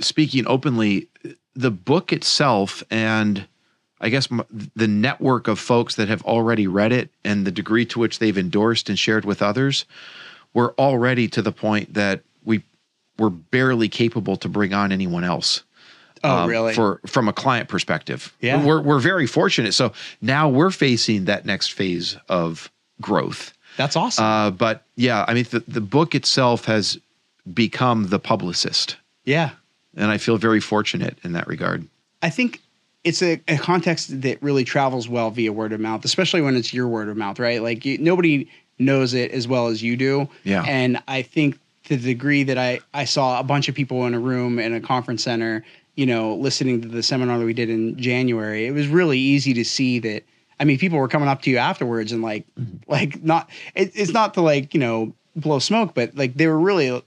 speaking openly, the book itself and I guess the network of folks that have already read it and the degree to which they've endorsed and shared with others, we're already to the point that we we're barely capable to bring on anyone else. oh um, really For from a client perspective, Yeah. we're we're very fortunate. So now we're facing that next phase of growth. that's awesome Uh, but yeah, I mean, the, the book itself has become the publicist, yeah and I feel very fortunate in that regard. I think it's a, a context that really travels well via word of mouth, especially when it's your word of mouth, right? Like you, nobody knows it as well as you do. Yeah. And I think to the degree that I I saw a bunch of people in a room in a conference center, you know, listening to the seminar that we did in January, it was really easy to see that. I mean, people were coming up to you afterwards and like, mm-hmm. like not. It, it's not to like you know blow smoke, but like they were really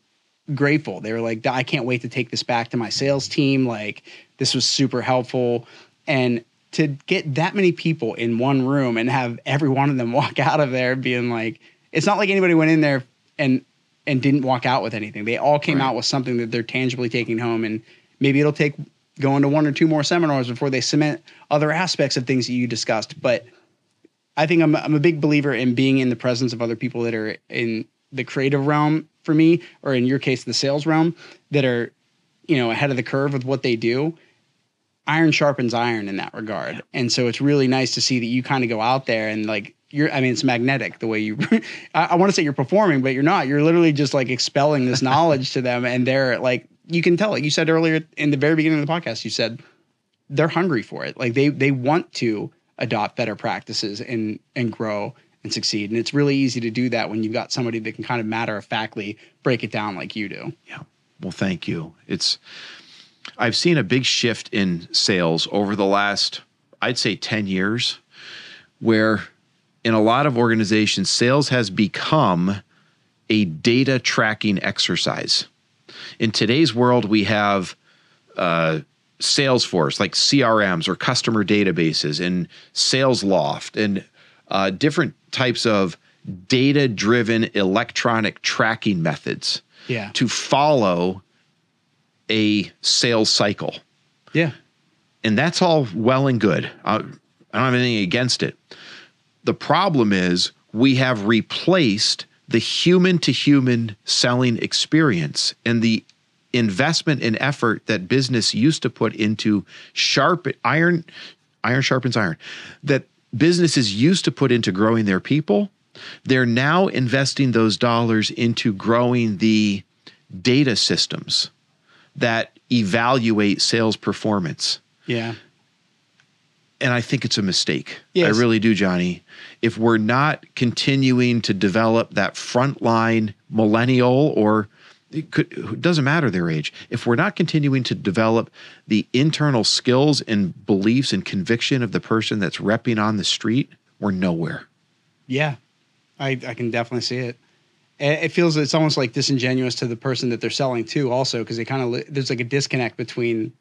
grateful. They were like, I can't wait to take this back to my sales team. Like this was super helpful. And to get that many people in one room and have every one of them <laughs> walk out of there being like, it's not like anybody went in there and and didn't walk out with anything. They all came Right. out with something that they're tangibly taking home. And maybe it'll take going to one or two more seminars before they cement other aspects of things that you discussed. But I think I'm I'm a big believer in being in the presence of other people that are in the creative realm for me, or in your case, the sales realm, that are, you know, ahead of the curve with what they do. Iron sharpens iron in that regard, and so it's really nice to see that you kind of go out there and like you're. I mean, it's magnetic the way you. <laughs> I, I want to say you're performing, but you're not. You're literally just like expelling this <laughs> knowledge to them, and they're like, you can tell. it you said earlier in the very beginning of the podcast, you said they're hungry for it. Like they they want to adopt better practices and and grow and succeed. And it's really easy to do that when you've got somebody that can kind of matter of factly break it down like you do. Yeah. Well, thank you. It's I've seen a big shift in sales over the last I'd say 10 years where in a lot of organizations sales has become a data tracking exercise. In today's world we have uh Salesforce, like CRMs or customer databases, and SalesLoft, and uh, different types of data driven electronic tracking methods Yeah. to follow a sales cycle. Yeah. And that's all well and good. I, I don't have anything against it. The problem is we have replaced the human to human selling experience and the investment and effort that business used to put into sharp iron iron sharpens iron that businesses used to put into growing their people they're now investing those dollars into growing the data systems that evaluate sales performance Yeah. and I think it's a mistake. Yes. I really do, Johnny. If we're not continuing to develop that frontline millennial or it, could, it doesn't matter their age, if we're not continuing to develop the internal skills and beliefs and conviction of the person that's repping on the street, we're nowhere. Yeah. I, I can definitely see it. It feels it's almost like disingenuous to the person that they're selling to, also, because they kind of there's like a disconnect between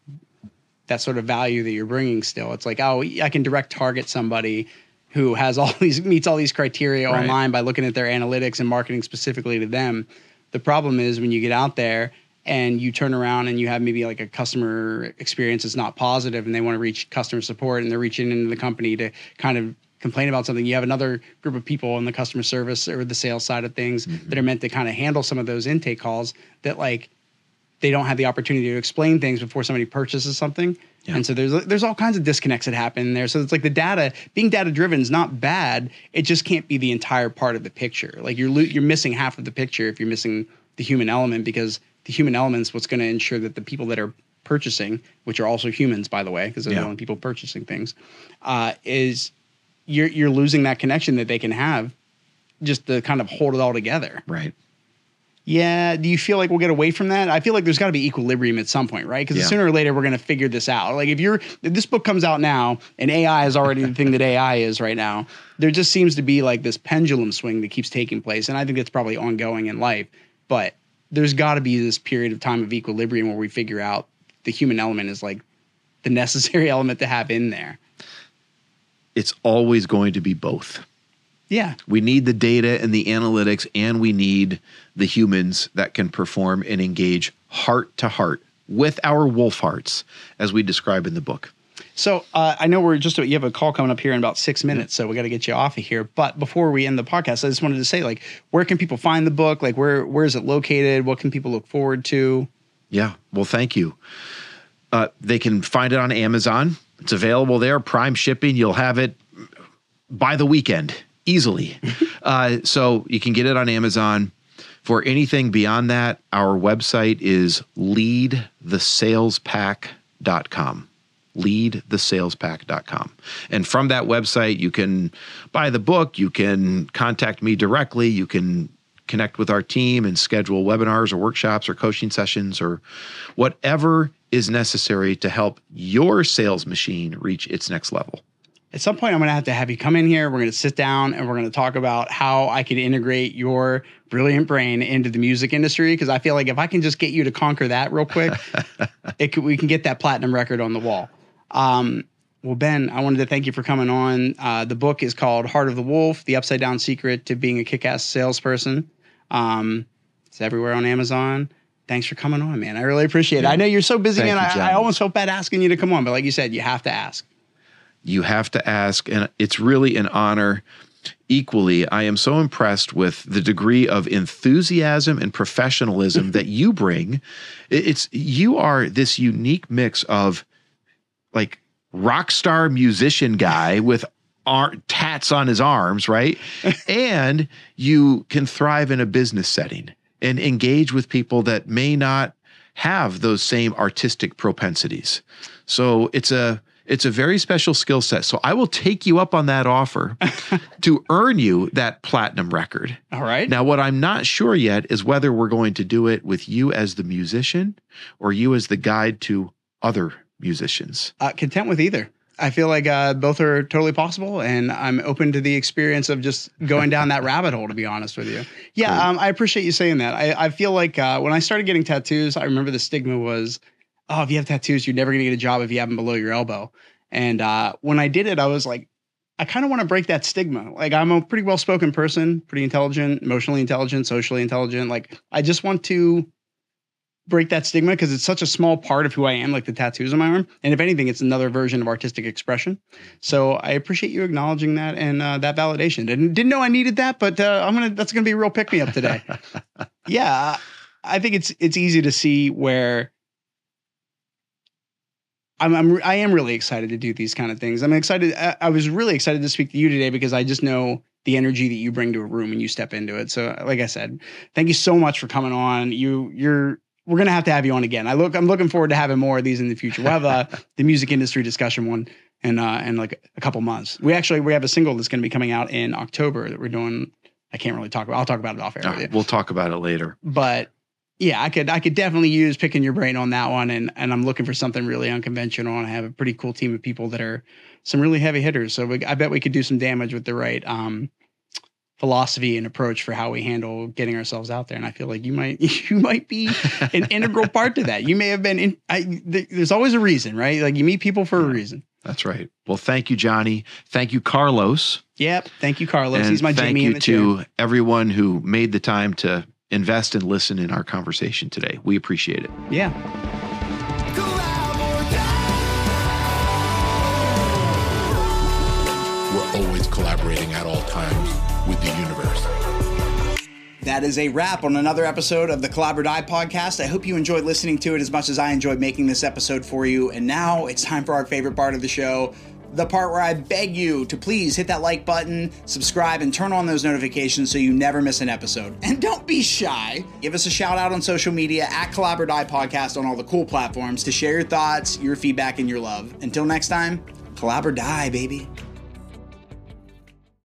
that sort of value that you're bringing. Still, it's like, oh, I can direct target somebody who has all <laughs> these meets all these criteria Right. online by looking at their analytics and marketing specifically to them. The problem is when you get out there and you turn around and you have maybe like a customer experience that's not positive and they want to reach customer support and they're reaching into the company to kind of complain about something you have another group of people in the customer service or the sales side of things mm-hmm. that are meant to kind of handle some of those intake calls that like they don't have the opportunity to explain things before somebody purchases something Yeah. and so there's there's all kinds of disconnects that happen there so it's like the data being data driven is not bad it just can't be the entire part of the picture like you're you're missing half of the picture if you're missing the human element because the human element's what's going to ensure that the people that are purchasing which are also humans by the way because they're Yeah. the only people purchasing things uh, is you're you're losing that connection that they can have just to kind of hold it all together Right. Yeah. Do you feel like we'll get away from that? I feel like there's got to be equilibrium at some point, right? Because Yeah. sooner or later we're going to figure this out. Like if you're if this book comes out now and AI is already the thing that AI is right now, there just seems to be like this pendulum swing that keeps taking place, and I think that's probably ongoing in life. But there's got to be this period of time of equilibrium where we figure out the human element is like the necessary <laughs> element to have in there. It's always going to be both. Yeah. We need the data and the analytics, and we need the humans that can perform and engage heart to heart with our wolf hearts, as we describe in the book. So uh, I know we're just you have a call coming up here in about six minutes, so we got to get you off of here. But before we end the podcast, I just wanted to say, like, where can people find the book? Like, where where is it located? What can people look forward to? Yeah. Well, thank you. Uh, they can find it on Amazon. It's available there, prime shipping. You'll have it by the weekend easily. <laughs> uh, so you can get it on Amazon. For anything beyond that, our website is leadthesalespack.com. leadthesalespack.com. And from that website, you can buy the book, you can contact me directly, you can connect with our team and schedule webinars or workshops or coaching sessions or whatever is necessary to help your sales machine reach its next level. At some point, I'm going to have to have you come in here. We're going to sit down and we're going to talk about how I could integrate your brilliant brain into the music industry. Because I feel like if I can just get you to conquer that real quick, <laughs> it could, we can get that platinum record on the wall. Um, well, Ben, I wanted to thank you for coming on. Uh, the book is called Heart of the Wolf The Upside Down Secret to Being a Kick Ass Salesperson. Um, it's everywhere on Amazon. Thanks for coming on, man. I really appreciate it. I know you're so busy, Thank and you, I, I almost felt bad asking you to come on, but like you said, you have to ask. You have to ask and it's really an honor. Equally i am so impressed with the degree of enthusiasm and professionalism <laughs> that you bring. It's you are this unique mix of like rock star musician guy <laughs> with ar- tats on his arms right? <laughs> And you can thrive in a business setting and engage with people that may not have those same artistic propensities. So it's a it's a very special skill set. So I will take you up on that offer <laughs> to earn you that platinum record. All right. Now, what I'm not sure yet is whether we're going to do it with you as the musician or you as the guide to other musicians. uh, content with either. I feel like uh, both are totally possible, and I'm open to the experience of just going down that <laughs> rabbit hole. To be honest with you, yeah, um, I appreciate you saying that. I, I feel like uh, when I started getting tattoos, I remember the stigma was, "Oh, if you have tattoos, you're never going to get a job if you have them below your elbow." And uh, when I did it, I was like, I kind of want to break that stigma. Like, I'm a pretty well spoken person, pretty intelligent, emotionally intelligent, socially intelligent. Like, I just want to break that stigma because it's such a small part of who I am, like the tattoos on my arm. And if anything, it's another version of artistic expression. So I appreciate you acknowledging that and uh, that validation. Didn't didn't know I needed that, but uh, I'm gonna that's gonna be a real pick me up today. <laughs> yeah, I think it's it's easy to see where. I'm, I'm I am really excited to do these kind of things. I'm excited. I, I was really excited to speak to you today because I just know the energy that you bring to a room when you step into it. So, like I said, thank you so much for coming on. You you're we're gonna have to have you on again. I look I'm looking forward to having more of these in the future. We'll have uh, <laughs> the music industry discussion one in uh in like a couple months. We actually we have a single that's gonna be coming out in October that we're doing. I can't really talk about. I'll talk about it off air. Uh, we'll talk about it later. But yeah, I could I could definitely use picking your brain on that one, and and I'm looking for something really unconventional. And I have a pretty cool team of people that are some really heavy hitters. So we, I bet we could do some damage with the right um, philosophy and approach for how we handle getting ourselves out there. And I feel like you might <laughs> you might be an <laughs> integral part to that. You may have been in. I, th- there's always a reason, right? Like you meet people for a reason. That's right. Well, thank you, Johnny. Thank you, Carlos. Yep. Thank you, Carlos. and He's my thank Jamie you in the chair. to everyone who made the time to invest and listen in our conversation today. We appreciate it. Yeah. We're always collaborating at all times with the universe. That is a wrap on another episode of the Collab or Die podcast. I hope you enjoyed listening to it as much as I enjoyed making this episode for you. And now it's time for our favorite part of the show the part where I beg you to please hit that like button, subscribe, and turn on those notifications so you never miss an episode. <laughs> And don't be shy. Give us a shout out on social media at Die podcast on all the cool platforms to share your thoughts, your feedback, and your love. Until next time, Collab or Die, baby.